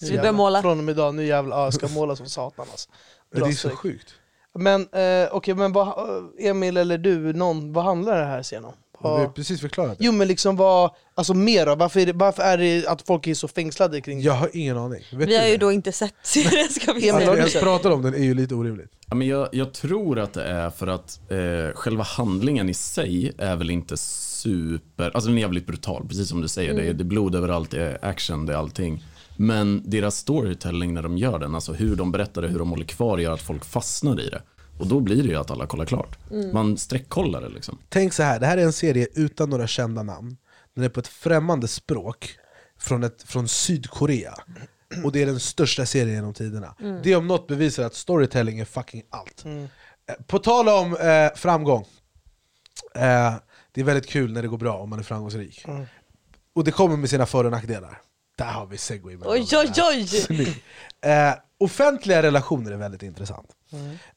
D: jävlar.
F: börjar måla?
D: Från och med idag, nu jävlar, ja, jag ska måla som satan alltså.
E: Det är så sjukt.
D: Men eh, okej, men vad, eh, Emil eller du, någon, vad handlar det här serien om?
E: Vi har
D: Vad-
E: precis förklarat det.
D: Jo men liksom vad, alltså mer då? Varför är, det, varför är det att folk är så fängslade kring
E: Jag har ingen aning. Vet
F: Vi
E: du
F: har ju
E: det?
F: då inte sett serien ska vi
E: Att
F: säga.
D: sett?
E: pratar om den är ju lite orimligt.
C: Ja, men jag, jag tror att det är för att eh, själva handlingen i sig är väl inte super, alltså den är jävligt brutal, precis som du säger. Det, är, det är blod överallt, det är action, det är allting. Men deras storytelling när de gör den, alltså hur de berättar det, hur de håller kvar gör att folk fastnar i det. Och då blir det ju att alla kollar klart. Man sträckkollar det liksom.
E: Tänk så här, det här är en serie utan några kända namn. Den är på ett främmande språk från, ett, från Sydkorea. Och det är den största serien genom tiderna. Det om något bevisar att storytelling är fucking allt. Eh, På tal om eh, framgång. Eh, det är väldigt kul när det går bra om man är framgångsrik. Och det kommer med sina för och nackdelar. Där har vi segway.
F: Oj oj oj!
E: Eh, offentliga relationer är väldigt intressant.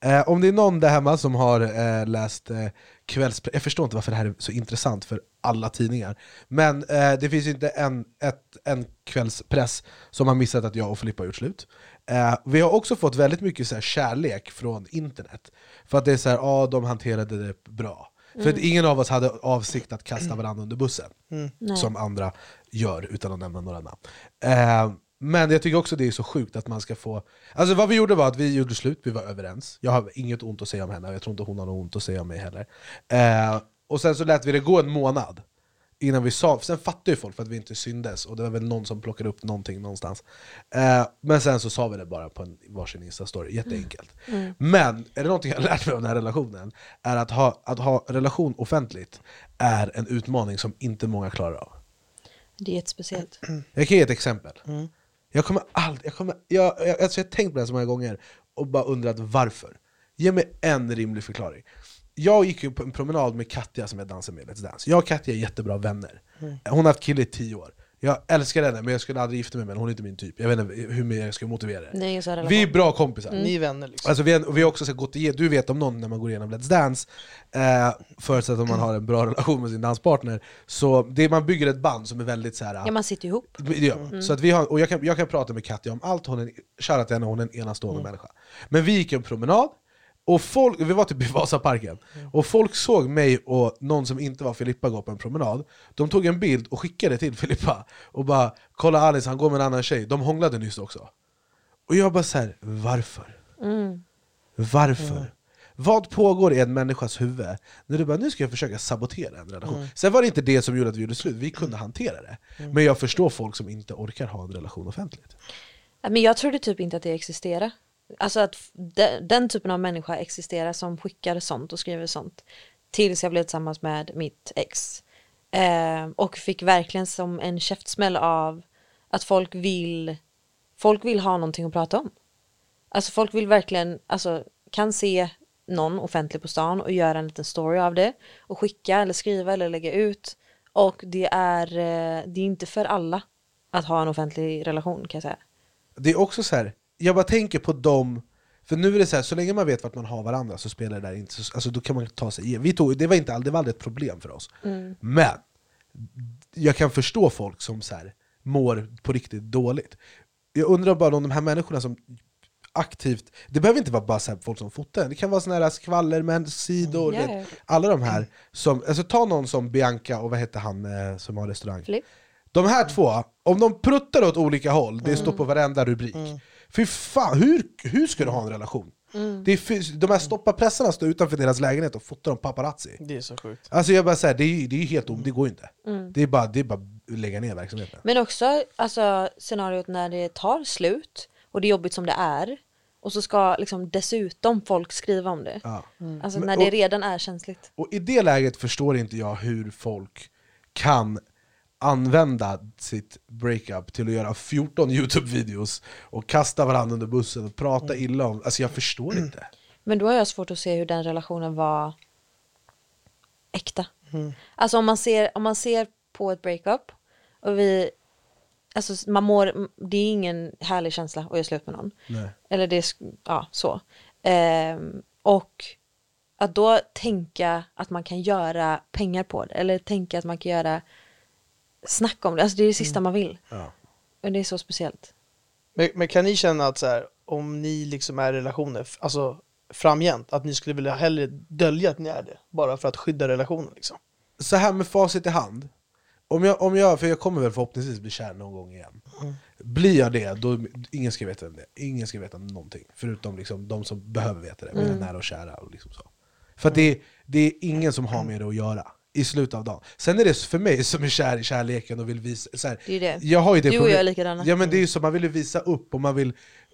E: Eh, om det är någon där hemma som har eh, läst eh, kvällspress, jag förstår inte varför det här är så intressant för alla tidningar, men eh, det finns inte en, ett, en kvällspress som har missat att jag och Filippa har gjort slut. Eh, vi har också fått väldigt mycket så här, kärlek från internet, för att det är så här, ah, de hanterade det bra. För att ingen av oss hade avsikt att kasta varandra under bussen,
F: Nej.
E: som andra gör utan att nämna några namn. Eh, men jag tycker också det är så sjukt att man ska få... Alltså vad vi gjorde var att vi gjorde slut, vi var överens. Jag har inget ont att säga om henne, och jag tror inte hon har något ont att säga om mig heller. Eh, och sen så lät vi det gå en månad innan vi sa, sen fattade ju folk för att vi inte syndes, och det var väl någon som plockade upp någonting någonstans. Eh, men sen så sa vi det bara på en varsin instastory, jätteenkelt. Men är det någonting jag har lärt mig av den här relationen, är att ha, att ha relation offentligt är en utmaning som inte många klarar av.
F: Det är jättespeciellt.
E: Jag kan ge ett exempel. Jag kommer aldrig, jag, kommer, jag, jag, alltså jag har tänkt på det här så många gånger och bara undrat varför. Ge mig en rimlig förklaring. Jag gick ju på en promenad med Katja som jag dansar med Let's Dance. Jag och Katja är jättebra vänner. Hon har haft kille i tio år. Jag älskar henne men jag skulle aldrig gifta mig med henne, hon är inte min typ. Jag vet inte hur mer jag ska motivera det.
F: Är relation.
E: Vi är bra kompisar.
D: Ni är vänner liksom.
E: Alltså vi, har, vi har också gått igenom, du vet om någon när man går igenom Let's Dance, eh, förutsatt att man har en bra relation med sin danspartner, så det, man bygger ett band som är väldigt så här,
F: Ja man sitter ihop.
E: Ja, så att vi har, och jag kan, jag kan prata med Katja om allt, hon är, shoutout till henne, hon är en enastående människa. Men vi gick en promenad, och folk, vi var typ i Vasaparken, och folk såg mig och någon som inte var Filippa gå på en promenad, de tog en bild och skickade till Filippa, och bara 'Kolla Alice, han går med en annan tjej' De hånglade nyss också. Och jag bara så här, varför? Varför? Vad pågår i en människas huvud när du bara nu ska jag försöka sabotera en relation? Sen var det inte det som gjorde att vi gjorde slut, vi kunde hantera det. Men jag förstår folk som inte orkar ha en relation offentligt.
F: Men jag trodde typ inte att det existerar. Alltså att de, den typen av människa existerar som skickar sånt och skriver sånt. Tills jag blev tillsammans med mitt ex. Eh, och fick verkligen som en käftsmäll av att folk vill, folk vill ha någonting att prata om. Alltså folk vill verkligen, alltså kan se någon offentlig på stan och göra en liten story av det och skicka eller skriva eller lägga ut. Och det är, eh, det är inte för alla att ha en offentlig relation kan jag säga.
E: Det är också så här, jag bara tänker på dem, för nu är det så här, så länge man vet vart man har varandra så spelar det där inte så, alltså då kan man ta sig. Vi tog, det, var inte, det var aldrig ett problem för oss. Men jag kan förstå folk som så här, mår på riktigt dåligt. Jag undrar bara om de här människorna som aktivt, det behöver inte vara bara så folk som fotar, det kan vara såna här skvallermän, sidor,
F: Mm, ja.
E: alla de här. Som, alltså ta någon som Bianca och vad heter han eh, som har restaurang?
F: Flipp.
E: De här två, om de pruttar åt olika håll, det står på varenda rubrik. Fy fan, hur, hur ska du ha en relation? Det är, de här stoppapressarna står utanför deras lägenhet och fotar om paparazzi.
D: Det är så sjukt.
E: Alltså jag bara säger, det är ju det är helt om, det går ju inte.
F: Mm.
E: Det är bara det är bara att lägga ner verksamheten.
F: Men också alltså, scenariot när det tar slut och det är jobbigt som det är. Och så ska liksom dessutom folk skriva om det.
E: Ja.
F: Alltså
E: Men-
F: när det redan är känsligt.
E: Och i det läget förstår inte jag hur folk kan använda sitt breakup till att göra 14 Youtube-videos och kasta varandra under bussen och prata illa om, alltså jag förstår inte.
F: Men då har jag svårt att se hur den relationen var äkta. Alltså om man, ser, om man ser på ett breakup och vi, alltså man mår, det är ingen härlig känsla att göra slut med någon.
E: Nej.
F: Eller det är, ja så. Ehm, och att då tänka att man kan göra pengar på det, eller tänka att man kan göra snack om det, alltså det är det sista man vill.
E: Ja.
F: Och det är så speciellt.
D: Men, men kan ni känna att så här, om ni liksom är i relationer, alltså framgent, att ni skulle vilja hellre dölja att ni är det, bara för att skydda relationen liksom?
E: Så här med facit i hand, om jag, om jag, för jag kommer väl förhoppningsvis bli kär någon gång igen. Blir jag det, då ingen ska veta om det. Ingen ska veta någonting. Förutom liksom de som behöver veta det, mina nära och kära. Och liksom så. För att det, det är ingen som har med det att göra i slutet av dagen. Sen är det för mig som är kär i kärleken och vill visa... Så här,
F: Det är det.
E: Jag har ju det
F: Du och jag är likadana.
E: Ja men det är ju så, man vill ju visa upp och man vill...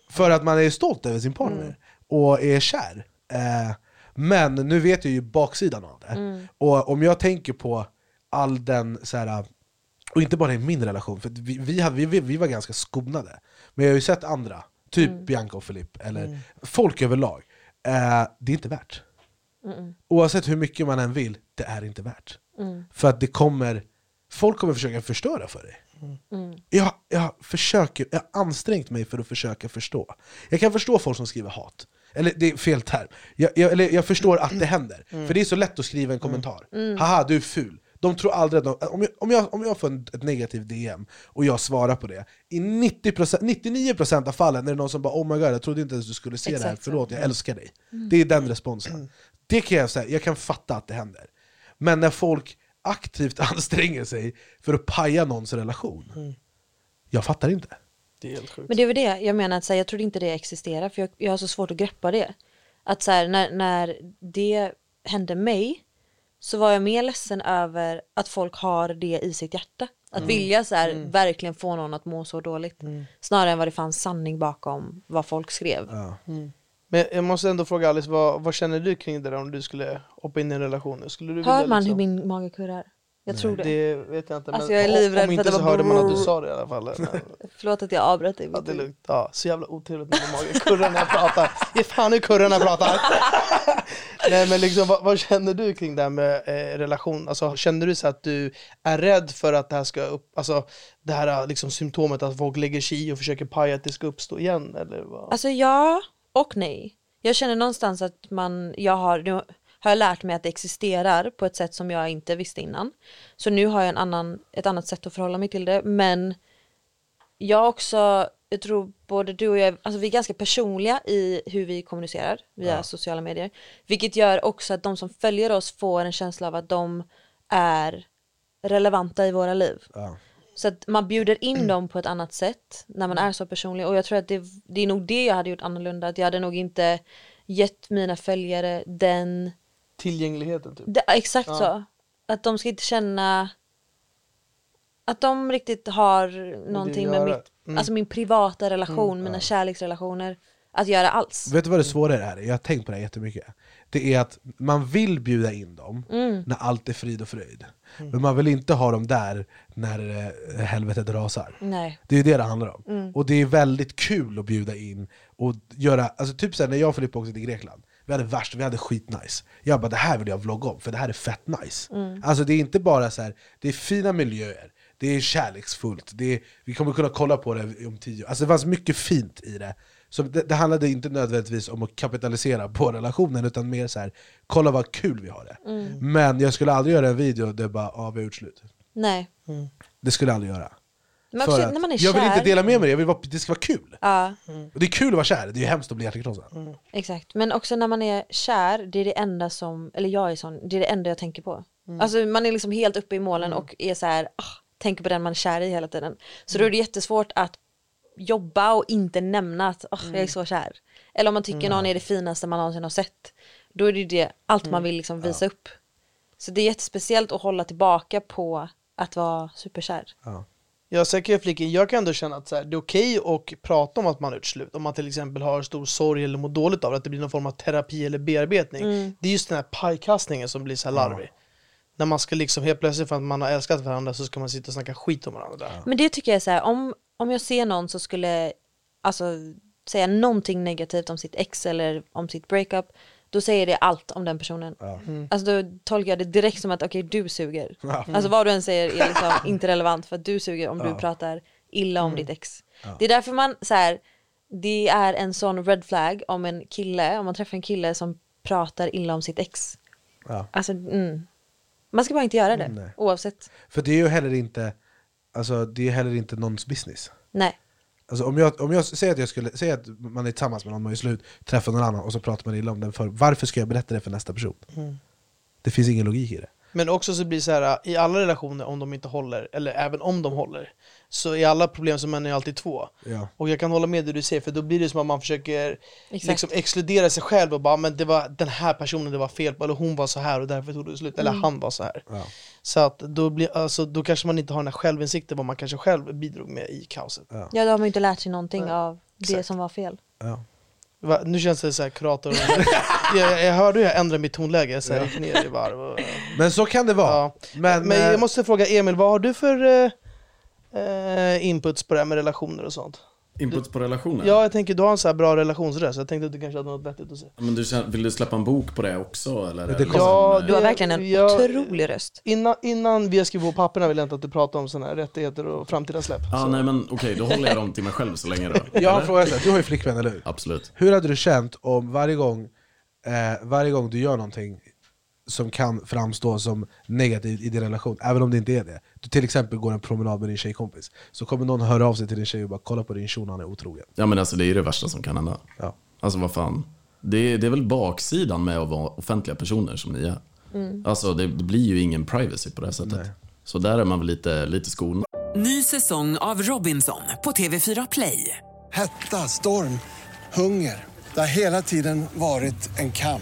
E: För att man är stolt över sin partner och är kär. Eh, men nu vet jag ju baksidan av det. Och om jag tänker på all den så här, och inte bara i min relation, för vi, vi, hade, vi, vi var ganska skonade. Men jag har ju sett andra, typ Bianca och Filip, eller folk överlag. Eh, det är inte värt. Oavsett hur mycket man än vill, det är inte värt. För att det kommer, folk kommer försöka förstöra för dig. Jag, jag, försöker, jag har ansträngt mig för att försöka förstå. Jag kan förstå folk som skriver hat. Eller det är fel term. Jag, jag, eller jag förstår att det händer. För det är så lätt att skriva en kommentar. Haha, du är ful. De tror aldrig att de, om, jag, om, jag, om jag får ett negativt DM och jag svarar på det, i 90%, 99% av fallen är det någon som bara oh my god, jag trodde inte ens du skulle se det här,
F: Exakt
E: förlåt, jag älskar dig. Det är den responsen. Det kan jag säga, jag kan fatta att det händer. Men när folk aktivt anstränger sig för att paja någons relation, jag fattar inte.
D: Det är helt sjukt.
F: Men det är väl det, jag menar att så här, jag tror inte det existerar för jag, jag har så svårt att greppa det. Att så här, när, när det hände mig så var jag mer ledsen över att folk har det i sitt hjärta. Att vilja så här, verkligen få någon att må så dåligt. Snarare än vad det fanns sanning bakom vad folk skrev.
D: Men jag måste ändå fråga Alice, vad, vad känner du kring det där om du skulle hoppa in i en relation? Skulle du
F: Hör man
D: liksom,
F: hur min mage kurrar? Jag tror det.
D: Det vet jag inte,
F: Alltså,
D: men
F: jag är livrädd
D: om
F: för
D: inte
F: det
D: så hörde man att du sa det i alla fall.
F: Förlåt att jag avbröt dig.
D: Ja, det är lugnt. Ja, så jävla otrevligt när min mage kurrar när jag pratar. Ge fan hur kurrar när jag pratar. Nej men liksom, vad, vad känner du kring det här med eh, relation? Alltså, känner du så att du är rädd för att det här ska upp, alltså det här liksom, symptomet att folk lägger sig i och försöker paja att det ska uppstå igen? Eller vad?
F: Alltså ja och nej. Jag känner någonstans att man, jag har, nu har jag lärt mig att det existerar på ett sätt som jag inte visste innan. Så nu har jag en annan, ett annat sätt att förhålla mig till det. Men jag också, jag tror både du och jag, alltså vi är ganska personliga i hur vi kommunicerar via sociala medier. Vilket gör också att de som följer oss får en känsla av att de är relevanta i våra liv.
E: Ja.
F: Så att man bjuder in dem på ett annat sätt när man är så personlig och jag tror att det, det är nog det jag hade gjort annorlunda. Att jag hade nog inte gett mina följare den,
D: Tillgängligheten typ.
F: det, exakt så. Att de ska inte känna att de riktigt har någonting med mitt,
D: Mm.
F: alltså min privata relation, mina kärleksrelationer att göra alls.
E: Vet du vad det svåra är? Jag har tänkt på det här jättemycket. Det är att man vill bjuda in dem när allt är frid och fröjd. Men man vill inte ha dem där när eh, helvetet rasar.
F: Nej.
E: Det är det det handlar om. Och det är väldigt kul att bjuda in och göra, alltså typ såhär, när jag och Filippa åkte till Grekland, vi hade värst, vi hade skitnice. Jag bara det här vill jag vlogga om, för det här är fett nice. Alltså det är inte bara så här, det är fina miljöer, det är kärleksfullt, det är, vi kommer kunna kolla på det om tio år. Alltså det fanns mycket fint i det. Så det, det handlade inte nödvändigtvis om att kapitalisera på relationen, utan mer så här, kolla vad kul vi har det. Men jag skulle aldrig göra en video där bara, ja vi har gjort slut.
F: Nej.
E: Det skulle jag aldrig göra.
F: Men också när man är
E: jag vill
F: kär.
E: inte dela med mig, jag vill vara, det ska vara kul.
F: Ja.
E: Och det är kul att vara kär, det är ju hemskt att bli hjärtekrossad.
F: Exakt, men också när man är kär, det är det enda som, eller jag är sån, det är det enda jag tänker på. Alltså man är liksom helt uppe i målen och är så här, ah, tänker på den man är kär i hela tiden. Så då är det jättesvårt att jobba och inte nämna att "Åh,
D: Mm.
F: jag är så kär. Eller om man tycker någon är det finaste man någonsin har sett. Då är det ju det, allt
D: Mm.
F: man vill liksom visa upp. Så det är jättespeciellt att hålla tillbaka på att vara superkär.
D: Jag säger flicken, jag kan ändå känna att så här, det är okej att prata om att man har gjort slut. Om man till exempel har stor sorg eller mår dåligt av det, att det blir någon form av terapi eller bearbetning.
F: Mm.
D: Det är just den här pajkastningen som blir så här larvig. När man ska liksom helt plötsligt för att man har älskat varandra så ska man sitta och snacka skit om varandra.
F: Men det tycker jag är så här, om, om jag ser någon så skulle alltså säga någonting negativt om sitt ex eller om sitt breakup, då säger det allt om den personen. Alltså då tolkar jag det direkt som att okej du suger. Alltså vad du än säger är liksom inte relevant för att du suger om du pratar illa om ditt ex. Det är därför man så här, det är en sån red flag om en kille, om man träffar en kille som pratar illa om sitt ex.
E: Ja.
F: Alltså mm. Man ska bara inte göra det
E: Nej.
F: oavsett.
E: För det är ju heller inte, alltså, det är heller inte någons business.
F: Nej.
E: Alltså om jag, om jag säger att jag skulle, säga att man är tillsammans med någon, man är slut, träffar någon annan och så pratar man illa om den för varför ska jag berätta det för nästa person? Det finns ingen logik i det.
D: Men också så blir det så här, i alla relationer om de inte håller, eller även om de håller, så är alla problem som män är alltid två.
E: Ja.
D: Och jag kan hålla med det du säger, för då blir det som att man försöker liksom exkludera sig själv och bara men det var den här personen det var fel på, eller hon var så här och därför tog det slut, eller han var så här.
E: Ja.
D: Så att då, blir, alltså, då kanske man inte har den här självinsikten vad man kanske själv bidrog med i kaoset.
F: Ja då har man ju inte lärt sig någonting av det
D: Exakt.
F: som var fel.
E: Ja.
D: Va, nu känns det så här kurator, jag, jag hörde hur jag ändrade mitt tonläge, så jag gick ner i varv. Och,
E: Men så kan det vara.
D: Ja.
E: Men,
D: Men
E: eh,
D: jag måste fråga Emil, vad har du för eh, inputs på det här med relationer och sånt?
C: Input på relationer?
D: Ja, jag tänker du har en så här bra relationsröst, jag tänkte att du kanske hade något vettigt att säga.
C: Men du, vill du släppa en bok på det också? Eller?
E: Det.
D: Ja,
C: Liksom,
F: Du har verkligen en
D: jag-
F: otrolig röst.
D: Innan, innan vi har skrivit på papperna vill jag inte att du pratar om sådana här rättigheter och framtida släpp.
C: Ja,
D: Så-
C: nej men okej, då håller jag dem till mig själv så länge då.
E: jag har en fråga, du har ju flickvän eller hur?
C: Absolut.
E: Hur hade du känt om varje gång, eh, varje gång du gör någonting som kan framstå som negativt i din relation, även om det inte är det. Du till exempel går en promenad med din tjejkompis, så kommer någon höra av sig till din tjej och bara kolla på din shuno, han är otrogen.
C: Ja men alltså det är ju det värsta som kan hända.
E: Ja.
C: Alltså vad fan. Det är, det är väl baksidan med att vara offentliga personer som ni är. Alltså det, det blir ju ingen privacy på det här sättet. Så där är man väl lite, lite skonad.
A: Ny säsong av Robinson på TV4 Play.
B: Hetta, storm, hunger. Det har hela tiden varit en kamp.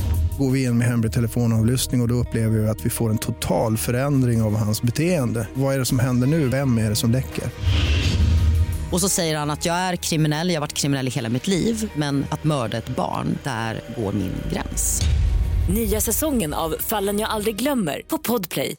G: Går vi in med hemlig telefonavlyssning och, och då upplever vi att vi får en total förändring av hans beteende. Vad är det som händer nu? Vem är det som läcker?
H: Och så säger han att jag är kriminell, jag har varit kriminell i hela mitt liv men att mörda ett barn, där går min gräns.
I: Nya säsongen av Fallen jag aldrig glömmer på Podplay.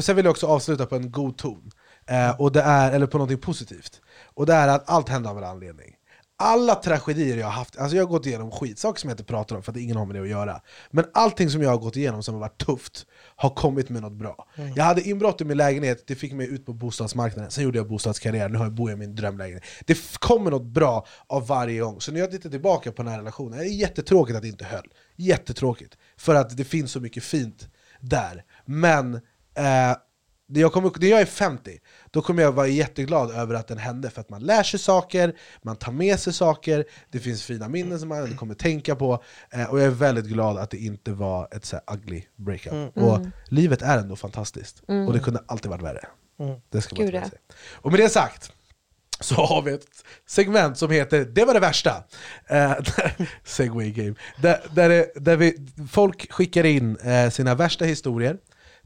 E: Sen vill jag också avsluta på en god ton, eh, och det är, eller på något positivt. Och det är att allt händer av en anledning. Alla tragedier jag har haft, alltså jag har gått igenom skit, saker som jag inte pratar om för att ingen har med det att göra. Men allting som jag har gått igenom som har varit tufft har kommit med något bra. Jag hade inbrott i min lägenhet, det fick mig ut på bostadsmarknaden, sen gjorde jag bostadskarriär, nu har jag bor jag i min drömlägenhet. Det kommer något bra av varje gång. Så när jag tittar tillbaka på den här relationen, det är jättetråkigt att det inte höll. Jättetråkigt. För att det finns så mycket fint där. Men eh, när jag, kommer, när jag är 50, då kommer jag vara jätteglad över att den hände för att man lär sig saker, man tar med sig saker, det finns fina minnen som man kommer tänka på eh, och jag är väldigt glad att det inte var ett så här ugly breakup.
D: Mm.
E: Och
F: Mm.
E: livet är ändå fantastiskt,
F: Mm.
E: och det kunde alltid varit värre.
D: Mm.
E: Det ska man
F: Gud,
E: ta med
F: ja.
E: sig. Och med det sagt, så har vi ett segment som heter Det var det värsta. Eh, Segway game. Där, där, det, där vi, folk skickar in eh, sina värsta historier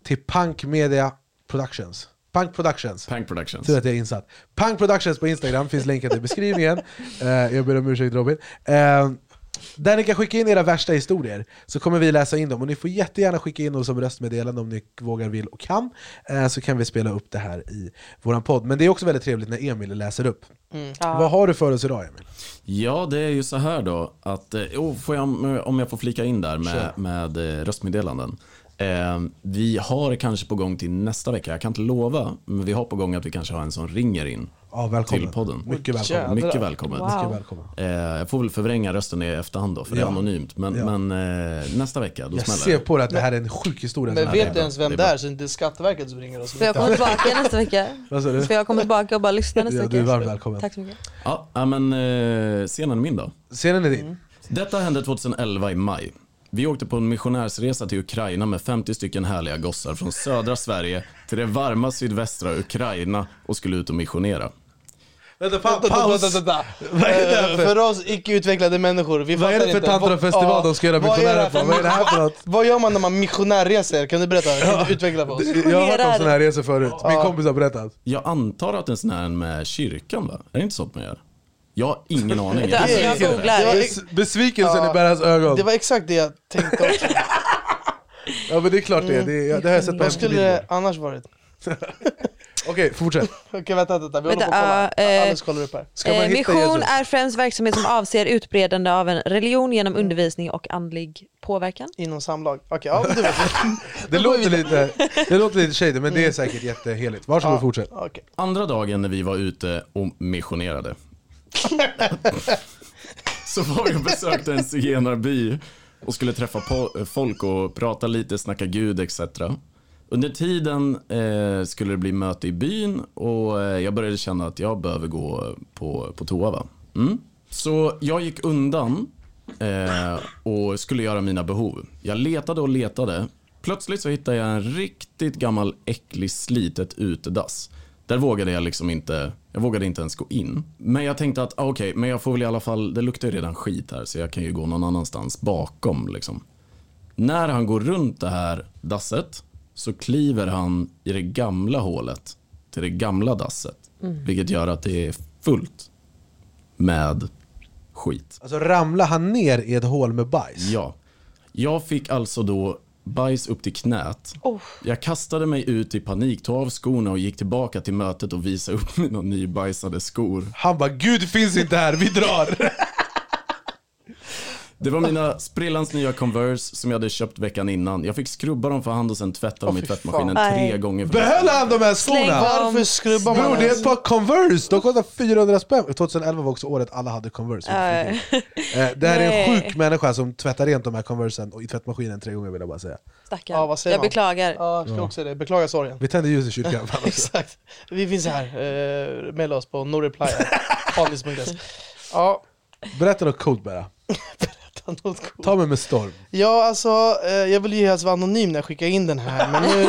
E: till Punk Media Productions. Punk Productions.
C: Punk Productions.
E: Tur att jag är insatt. Punk Productions på Instagram finns länkat i beskrivningen. Eh, jag ber om ursäkt Robin. Eh, där ni kan skicka in era värsta historier, så kommer vi läsa in dem. Och ni får jättegärna skicka in dem som röstmeddelande om ni vågar, vill och kan. Eh, så kan vi spela upp det här i våran podd. Men det är också väldigt trevligt när Emil läser upp. Vad har du för oss idag Emil?
C: Ja, det är ju så här då att, oh, får jag, om jag får flika in där med, med röstmeddelanden. Eh, vi har kanske på gång till nästa vecka, jag kan inte lova, men vi har på gång att vi kanske har en som ringer in
E: Ja, välkommen.
C: till podden.
E: Mycket välkommen.
C: Mycket välkommen.
F: Wow.
E: Mycket välkommen.
C: Eh, jag får väl förvränga rösten i efterhand då, för det är
E: Ja.
C: anonymt. Men,
E: Ja.
C: men eh, nästa vecka, då
E: Jag
C: smäller
E: ser
C: det.
E: på det att det här är en sjuk historia.
D: Men vet du ens vem
C: Det är
D: det
C: bra.
D: är så det är inte Skatteverket som ringer oss?
F: Får jag komma tillbaka nästa vecka?
E: Vad sa du?
F: Får jag komma tillbaka och bara lyssna nästa
E: Ja,
F: vecka?
E: du är varmt välkommen.
F: Tack så mycket.
C: Ja, ja, men eh, scenen är min då.
E: Scenen är din.
C: Detta hände 2011 i maj. Vi åkte på en missionärsresa till Ukraina med 50 stycken härliga gossar från södra Sverige till det varma sydvästra Ukraina och skulle ut och missionera.
E: Vänta, pa-
D: Vänta,
E: paus!
D: vänta, vänta,
E: Vad är det här
D: Eh,
E: för-
D: För oss icke-utvecklade människor, vi
E: Vad är det för tantrafestival de ska göra missionärer på? Vad är det här för något?
D: Vad gör man när man missionärreser? Kan du berätta? Kan du utveckla för oss?
E: Jag har hört om såna här resor förut. Min kompis har berättat.
C: Jag antar att en sån här med kyrkan va? Är det inte sånt man gör? Jag har ingen aning.
F: Alltså, jag googlar.
D: Det var-
E: Bes- Besvikelsen
D: Ja.
E: i Berras ögon.
D: Det var exakt det jag tänkte också.
E: Ja men det är klart det. Det, är- det har jag sett på
D: Vad skulle det annars varit?
E: Okej, fortsätt.
D: Okej vänta, vänta, vi håller
F: Vänta,
D: på att kolla.
F: ja, eh,
D: Alice kollar upp här.
E: Ska man hitta
F: mission
E: Jesus?
F: är främst verksamhet som avser utbredande av en religion genom undervisning och andlig påverkan.
D: Inom samlag. Okej, ja men du vet.
E: Det låter lite, det låter lite shady men det är säkert jätteheligt. Varsågod
D: Ja,
E: fortsätt.
D: okej.
C: Andra dagen när vi var ute och missionerade så var vi och besökte en zigenarby och skulle träffa folk och prata lite, snacka Gud etc. Under tiden eh, skulle det bli möte i byn och eh, jag började känna att jag behöver gå på, på toa. Va? Mm. Så jag gick undan eh, och skulle göra mina behov. Jag letade och letade. Plötsligt så hittade jag en riktigt gammal äcklig slitet utedass. Där vågade jag liksom inte, jag vågade inte ens gå in. Men jag tänkte att ah, okej, men jag får väl i alla fall, det luktar ju redan skit här så jag kan ju gå någon annanstans bakom liksom. När han går runt det här dasset så kliver han i det gamla hålet till det gamla dasset. Vilket gör att det är fullt med skit.
E: Alltså ramla han ner i ett hål med bajs?
C: Ja. Jag fick alltså då bajs upp till knät.
F: Oh.
C: Jag kastade mig ut i panik, tog av skorna och gick tillbaka till mötet och visade upp mina nybajsade skor.
E: Han bara 'Gud finns inte här, vi drar'
C: Det var mina sprillans nya Converse som jag hade köpt veckan innan. Jag fick skrubba dem för hand och sen tvätta dem i
D: fy
C: tvättmaskinen
F: fan.
C: tre
F: Nej.
C: gånger.
E: Behöll han de här skorna?
D: Varför skrubbar man
E: Bror det är ett par Converse, de kostar 400 spänn. 2011 var också året alla hade Converse.
F: Eh,
E: Det här är en sjuk människa som tvättar rent de här Conversen och i tvättmaskinen tre gånger vill jag bara säga.
F: Stackarn.
D: Ja, vad säger
F: jag
D: man?
F: beklagar.
D: Ja, jag ska också det. Beklagar sorgen.
E: Vi tänder ljus i kyrkan.
D: Exakt. Vi finns här. Eh, Mejla oss på noreply. Ja,
E: Berätta något coolt bara.
D: ta något coolt.
E: Ta mig med storm.
D: Ja, alltså, eh, jag ville ju helst vara anonym när jag skickade in den här, men nu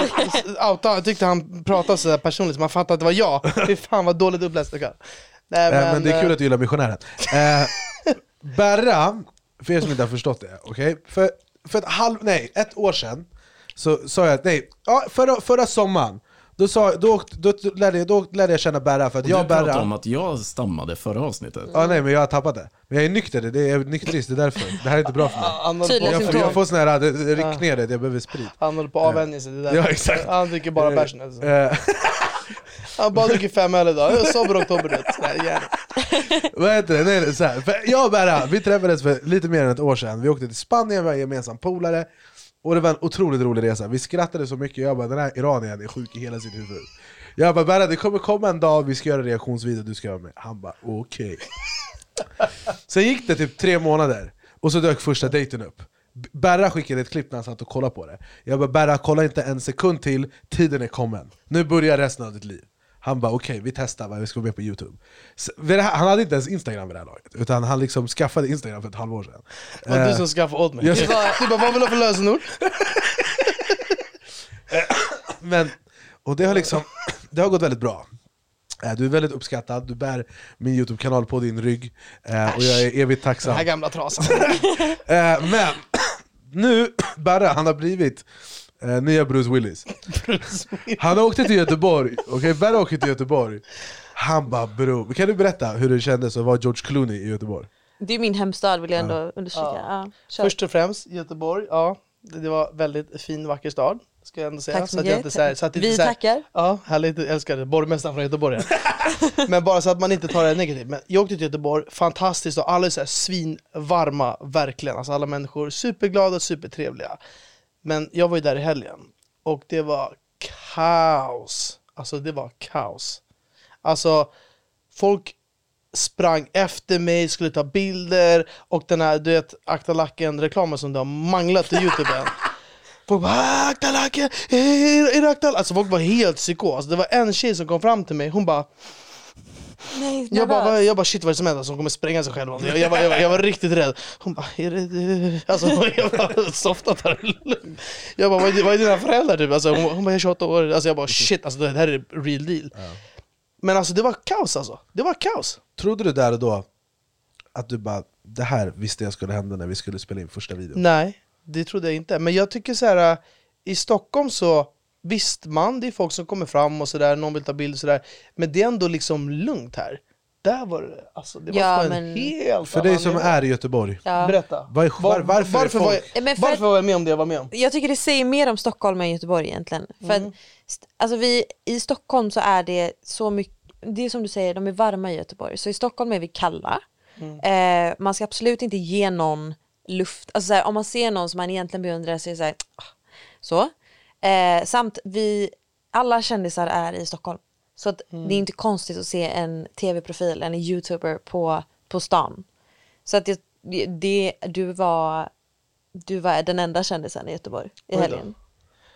D: outa, jag tyckte han pratade så här personligt så man fattade att det var jag. Fy fan vad dåligt uppläst det kan. Nej,
E: Men, men det är kul
D: eh,
E: att du gillar missionären. Eh, Berra, för er som inte har förstått det, okej? För, för ett halv, nej, ett år sedan så sa jag att nej, ja, förra, förra sommaren då, sa, då, då, då, lärde, jag- då lärde jag känna Berra för att
C: Och
E: jag
C: du
E: och
C: pratade
E: Berra
C: om att jag stammade förra avsnittet.
E: Ja nej men jag har tappat det. Men jag är nykter, det är, jag är nykterist, det är därför. Det här är inte bra för mig. Jag jag får sån här, det- det- ryck ner det, jag behöver sprit.
D: Han håller på att avvänja sig, det där.
E: Ja, exakt.
D: Han dricker bara bärs nu. alltså.
E: Eh,
D: Han bara dricker fem öl idag, sober oktober
E: Vad heter det? Nej, nej, så här. För jag och Berra, vi träffades för lite mer än ett år sedan. Vi åkte till Spanien, vi var en gemensam polare. Och det var en otroligt rolig resa. Vi skrattade så mycket, jag bara den här iranien är sjuk i hela sitt huvud. Jag bara Berra, det kommer komma en dag vi ska göra en reaktionsvideo, du ska vara med. Han bara okej. Sen gick det typ tre månader, och så dök första dejten upp. Berra skickade ett klipp när han satt och kollade på det. Jag bara Berra, kolla inte en sekund till, tiden är kommen. Nu börjar resten av ditt liv. Han bara okej, vi testar vad vi ska vara med på youtube. Så, han hade inte ens instagram vid det här laget, utan han liksom skaffade instagram för ett halvår sedan.
D: Det var du
E: Eh,
D: som skaffade åt mig.
E: jag-
D: Du bara, du bara vad vill du ha för lösenord?
E: Men, och det har liksom, det har gått väldigt bra. Eh, Du är väldigt uppskattad, du bär min youtube-kanal på din rygg, eh, och jag är evigt
D: Den
E: tacksam.
D: här gamla trasan.
E: Eh, men nu, Berra, han har blivit eh, nya Bruce Willis. Han åkte till Göteborg, okej? Berra åkte till Göteborg. Han bara bro, kan du berätta hur det kändes att vara George Clooney i Göteborg?
F: Det är min hemstad vill jag ändå understryka. Ja. kör.
D: Först och främst, Göteborg, ja. Det var väldigt fin, vacker stad. Ska jag ändå säga.
F: Tack så
D: att jag
F: mycket.
D: inte, så här, så att
F: Vi
D: så här,
F: tackar.
D: Ja, härligt, älskar det. Borgmästaren från Göteborg. Men bara så att man inte tar det negativt. Men jag åkte till Göteborg, fantastiskt och alla är så här svinvarma, verkligen. Alltså alla människor superglada och supertrevliga. Men jag var ju där i helgen och det var kaos. Alltså det var kaos. Alltså folk sprang efter mig, skulle ta bilder och den här du vet akta lacken reklamen som du har manglat i youtube Folk bara "Ah, akta lacken, är är det akta Alltså folk var helt psykos. Det var en tjej som kom fram till mig, hon bara
F: Nej,
D: jag bara, jag bara shit vad är det som händer? Alltså, hon kommer spränga sig själv. Jag, jag, var, jag, var, jag var riktigt rädd. Hon bara, är det du? Alltså, jag bara, softa ta det lugnt. Jag bara, vad är, vad är dina föräldrar? Typ? Alltså, hon, hon bara, jag är 28 år. Alltså, jag bara, shit alltså, det här är real deal. Men alltså det var kaos alltså. Det var kaos.
E: Trodde du där och då att du bara, det här visste jag skulle hända när vi skulle spela in första videon?
D: Nej, det trodde jag inte. Men jag tycker så här, äh, i Stockholm så Visst man, det är folk som kommer fram och sådär, någon vill ta bild och sådär Men det är ändå liksom lugnt här Där var det, alltså det var
F: Ja,
D: en
F: men-
D: helt
E: För dig som
D: nivå.
E: är i Göteborg,
F: Ja.
D: Berätta.
E: var, är- var, varför,
D: varför, var jag,
F: Men för
D: varför var jag med om det jag var med om?
F: Jag tycker det säger mer om Stockholm än Göteborg egentligen. För
D: Mm.
F: att, alltså vi, I Stockholm så är det så mycket, det är som du säger, de är varma i Göteborg. Så i Stockholm är vi kalla.
D: Mm.
F: Eh, man ska absolut inte ge någon luft. Alltså så här, om man ser någon som man egentligen beundrar så är det så här, ah. så. Eh, samt vi, alla kändisar är i Stockholm. Så att
D: Mm.
F: det är inte konstigt att se en tv-profil, en youtuber på, på stan. Så att det, det, du var du var den enda kändisen i Göteborg i helgen.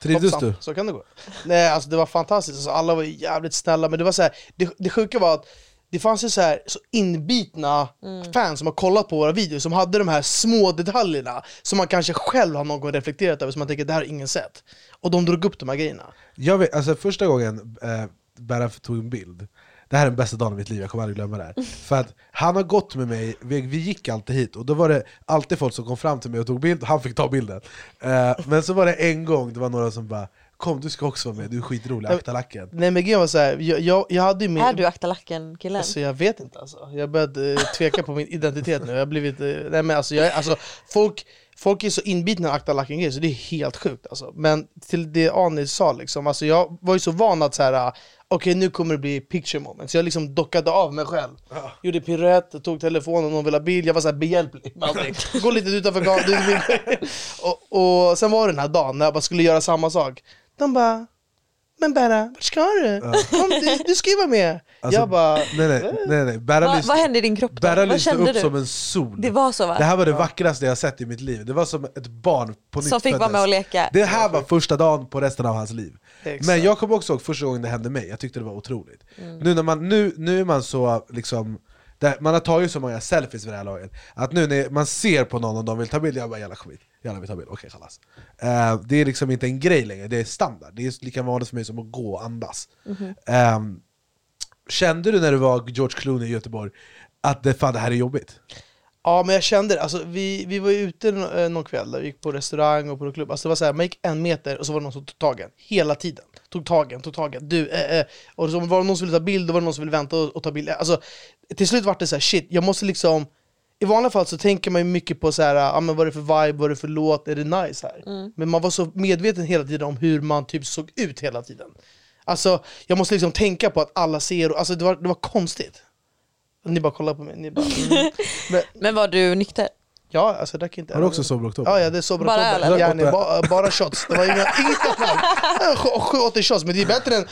E: trivdes du?
D: Så kan det gå. Nej alltså det var fantastiskt, alltså, alla var jävligt snälla men det var så här, det, det sjuka var att det fanns ju så här så inbitna fans som har kollat på våra videos som hade de här små detaljerna som man kanske själv har någon gång reflekterat över som man tänker det här har ingen sett. Och de drog upp de här grejerna.
E: Jag vet, alltså första gången eh, Berra tog en bild, det här är den bästa dagen i mitt liv, jag kommer aldrig glömma det här. För att han har gått med mig, vi, vi gick alltid hit, och då var det alltid folk som kom fram till mig och tog bild, och han fick ta bilden. Eh, men så var det en gång, det var några som bara Kom du ska också vara med, du är skitrolig, akta lacken.
D: Nej men grejen var så här, jag, jag, jag hade ju min...
F: Är du akta lacken killen?
D: Alltså jag vet inte alltså. Jag började eh, tveka på min identitet nu. Jag har blivit, eh, nej men alltså, jag, alltså folk, folk är så inbitna i akta lacken grejer så det är helt sjukt alltså. Men till det Anis sa liksom, alltså jag var ju så van att så här. ah, okej nu kommer det bli picture moment. Så jag liksom dockade av mig själv. Gjorde piruett, tog telefonen, någon ville ha bil, jag var så här behjälplig med allting. Gå lite utanför gatan. och, och sen var det den här dagen när jag bara skulle göra samma sak. De bara men Berra, vart ska du? Kom, du, du ska ju vara med!
E: Alltså,
D: jag bara,
E: nej nej, nej, nej. Berra
F: Vad,
E: lyste,
F: vad hände i din kropp då?
E: Berra
F: Vad kände
E: upp
F: du?
E: som en sol.
F: Det var så va?
E: Det här var det vackraste jag sett i mitt liv, det var som ett barn på nytt
F: Som fick vara med och leka.
E: Det här var första dagen på resten av hans liv.
D: Exakt.
E: Men jag kommer också ihåg första gången det hände mig, jag tyckte det var otroligt.
F: Mm.
E: Nu, när man, nu, nu är man så, liksom, där, man har tagit så många selfies vid det här laget, att nu när man ser på någon och de vill ta bild, jag bara kom hit, jalla vi tar bild, okej chalas. Eh, det är liksom inte en grej längre, det är standard, det är lika vanligt för mig som att gå och andas.
F: Mhm.
E: Ehm, kände du när du var George Clooney i Göteborg, att det, fan, det här är jobbigt?
D: Ja men jag kände det, alltså, vi, vi var ute eh, någon kväll, där vi gick på restaurang och på klubb, alltså, det var så här, man gick en meter och så var det någon som tog tagen, hela tiden. Tog tagen, tog tagen, du, eh, eh. Och så var det någon som ville ta bild, då var det någon som ville vänta och, och ta bild. Alltså, till slut var det så här, shit, jag måste liksom i vanliga fall så tänker man ju mycket på så här, ah, men vad är det för vibe, vad är det för låt, är det nice här?
F: Mm.
D: Men man var så medveten hela tiden om hur man typ såg ut hela tiden. Alltså, jag måste liksom tänka på att alla ser, och- alltså det var, det var konstigt. Ni bara kollar på mig, ni bara... Mm. Men,
F: Men var du nykter?
D: Ja, alltså jag drack inte
E: Har du också sober oktober?
D: Ja, ja det är sober
F: Bara
D: oktober.
F: öl, eller?
D: Gärna, ba, bara shots, det var inga, inget alkohol. 7-80 shots, men det är bättre än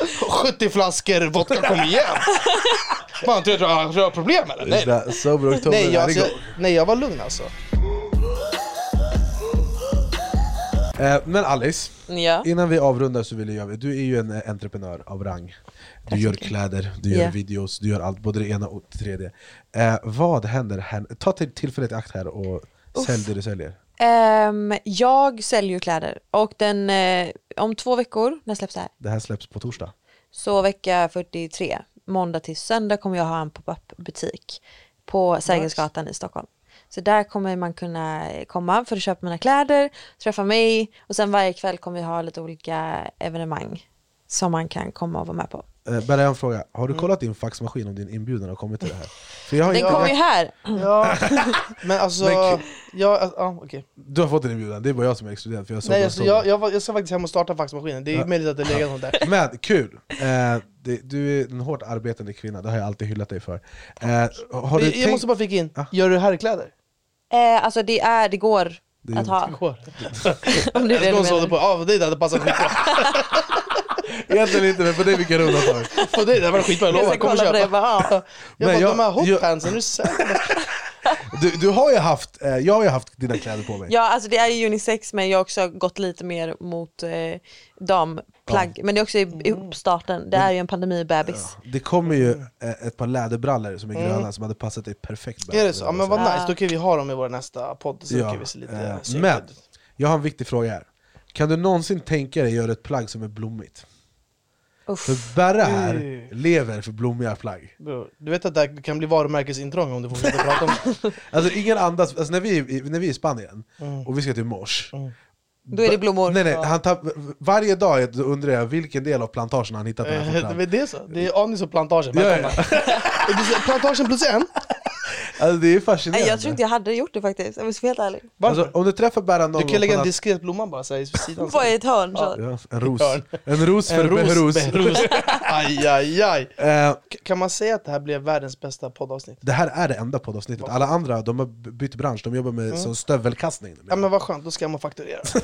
D: 70 flaskor vodka, kom igen! Man tror jag jag har problem eller? Nej,
E: Nej. Sober oktober
D: nej, jag, alltså, nej jag var lugn alltså.
E: Eh, men Alice,
F: Ja.
E: innan vi avrundar så vill jag göra, du är ju en eh, entreprenör av rang. Du gör kläder, du gör
F: Ja.
E: videos, du gör allt, både det ena och det tredje. Eh, vad händer här? Ta till tillfället i akt här och sälj det du säljer.
F: Ehm, jag säljer ju kläder och den, eh, om två veckor, när släpps det här?
E: Det här släpps på torsdag.
F: Så vecka 43, måndag till söndag kommer jag ha en pop-up butik på Sergelsgatan i Stockholm. Så där kommer man kunna komma för att köpa mina kläder, träffa mig och sen varje kväll kommer vi ha lite olika evenemang som man kan komma och vara med på.
E: Eh, en fråga, har du kollat din faxmaskin om din inbjudan har kommit till det här? För jag har
F: Den
E: jag-
F: kommer ju här.
D: Ja, men alltså,
E: Men
D: ja, alltså, ja, okej.
E: Du har fått en inbjudan, det är bara jag som är exkluderad för jag såg
D: Nej, alltså, jag, jag, var- jag ska faktiskt hem och starta faxmaskinen, det är
E: Ja.
D: möjligt att det legat något där.
E: Men kul! Eh, det, du är en hårt arbetande kvinna, det har jag alltid hyllat dig för. Eh, har du
D: jag
E: tänkt...
D: måste bara flika in, gör du herrkläder?
F: Eh, alltså det, är, det går
E: Det är
F: att ha.
D: Hår.
F: Om det är det du menar.
D: på, ja det hade passat skitbra.
E: Egentligen inte, men på det fick jag undantag.
D: För dig det hade varit skitbra, jag
F: Jag
D: lovar.
F: ska
D: Kom och
F: kolla på det.
D: köpa.
F: Bara, ja.
D: Jag
E: Men
D: bara,
E: jag-
D: de här
E: jag-
D: hotpantsen, är du?
E: Du, du har ju haft, eh, jag har ju haft dina kläder på mig.
F: Ja, alltså det är ju unisex men jag har också gått lite mer mot eh, damplagg. Men det är också i, i uppstarten, det är ju en pandemibebis.
E: Det kommer ju eh, ett par läderbrallor som är
D: Mm.
E: gröna som hade passat dig perfekt.
D: Är det så? Ja, men vad
F: Ja.
D: nice, då kan vi ha dem i vår nästa podd så
E: Ja,
D: kan vi se lite
E: eh, men jag har en viktig fråga här. Kan du någonsin tänka dig göra ett plagg som är blommigt?
F: Uff.
E: För Berra här
D: Mm.
E: lever för blommiga plagg.
D: Du vet att det här kan bli varumärkesintrång om du fortsätter prata om det?
E: Alltså ingen andas, alltså, när, vi, är i- när vi är i Spanien
D: Mm.
E: och vi ska till Mors
F: Då är det blommor.
E: Nej, nej, han tar, varje dag undrar jag vilken del av plantagen han hittat den här
D: Eh,
E: skjortan.
D: Det är det så? Det är Anis och plantagen,
E: Ja, ja.
D: Det Plantagen plus en?
E: Alltså, det är fascinerande.
F: jag tror inte jag hade gjort det faktiskt, om jag ska vara helt ärlig.
E: Alltså, om du träffar Berra någon
D: du kan lägga en diskret blomma bara så här, i sidan.
F: Bara i ett hörn så.
E: ja, En ros. En ros för
D: En ros.
E: Behruz.
D: Aj, aj, aj.
E: Eh,
D: Kan man säga att det här blev världens bästa poddavsnitt?
E: Det här är det enda poddavsnittet. Alla andra de har bytt bransch, de jobbar med
D: Mm.
E: stövelkastning.
D: Ja men vad skönt, då ska man fakturera.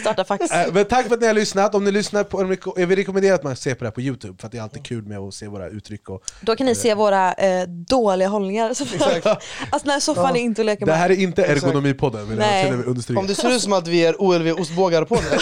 F: Starta fax.
E: Eh, Men tack för att ni har lyssnat. Om ni lyssnar på, om ni- jag vill rekommendera att man ser på det här på Youtube, för att det är alltid kul med att se våra uttryck. Och,
F: Då kan ni se våra eh, dåliga hållningar. Så alltså när soffan är inte att leka
E: det
F: med.
E: här är inte ergonomipodden, vill jag
F: Nej.
E: understryka.
D: Om det ser ut som att vi är OLV ostbågar på nu,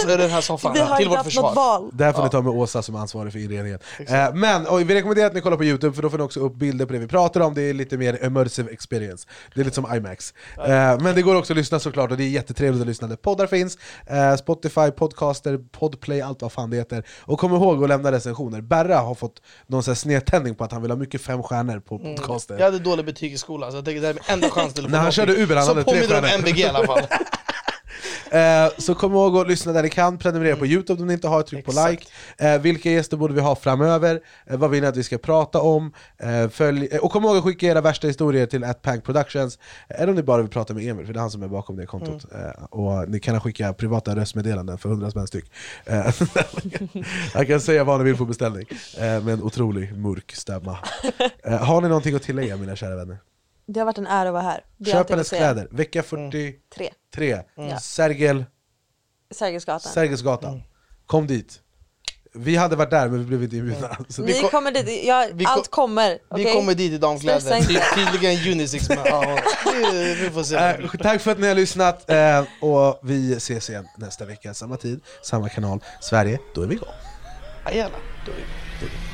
D: så är det den här soffan
F: Vi har
D: till
F: inte
D: vårt försvar.
F: något val.
E: Där får ni ta med Åsa som är ansvarig för inredningen. Eh, men och vi rekommenderar att ni kollar på Youtube, för då får ni också upp bilder på det vi pratar om. Det är lite mer immersive experience. Det är lite som IMAX. Eh, men det går också att lyssna såklart, och det är jättetrevligt att lyssna där poddar finns. Eh, Spotify, Podcaster, Podplay, allt vad fan det heter. Och kom ihåg att lämna recensioner. Berra har fått någon sån snedtändning på att han vill ha mycket fem stjärnor på
D: Mm.
E: podcaster.
D: Jag hade dålig betyg i skolan, så jag tänkte det här är min enda chans till att få
E: När han
D: någonting
E: körde Uber, han
D: som
E: hade tre
D: påminner om
E: stjärnor.
D: MVG i alla fall.
E: Eh, så kom ihåg att lyssna där ni kan, prenumerera på Youtube om ni inte har, tryck på like. Eh, vilka gäster borde vi ha framöver? Eh, vad vill ni att vi ska prata om? Följ, och kom ihåg att skicka era värsta historier till atpank productions, eller om ni bara vill prata med Emil, för det är han som är bakom det kontot. Eh, och ni kan skicka privata röstmeddelanden för 100 spänn styck. Jag kan säga vad ni vill på beställning, eh, med en otrolig mörk stämma. Har ni någonting att tillägga mina kära vänner?
F: Det har varit en ära att vara här. Det
E: Köp
F: jag
E: hennes kläder, vecka 43,
F: Tre. Ja.
E: Sergel
F: Sergelsgatan.
E: Sergelsgatan. Kom dit. Vi hade varit där men vi blev inte inbjudna. Så
F: Ni kommer dit, ja,
D: Vi
F: allt kommer.
D: Vi
F: okej?
D: kommer dit i damkläder, tydligen unisex men ja, vi får se.
E: Eh, tack för att ni har lyssnat eh, och vi ses igen nästa vecka, samma tid, samma kanal. Sverige, då är vi igång.
D: Ja, jävlar. Då är vi-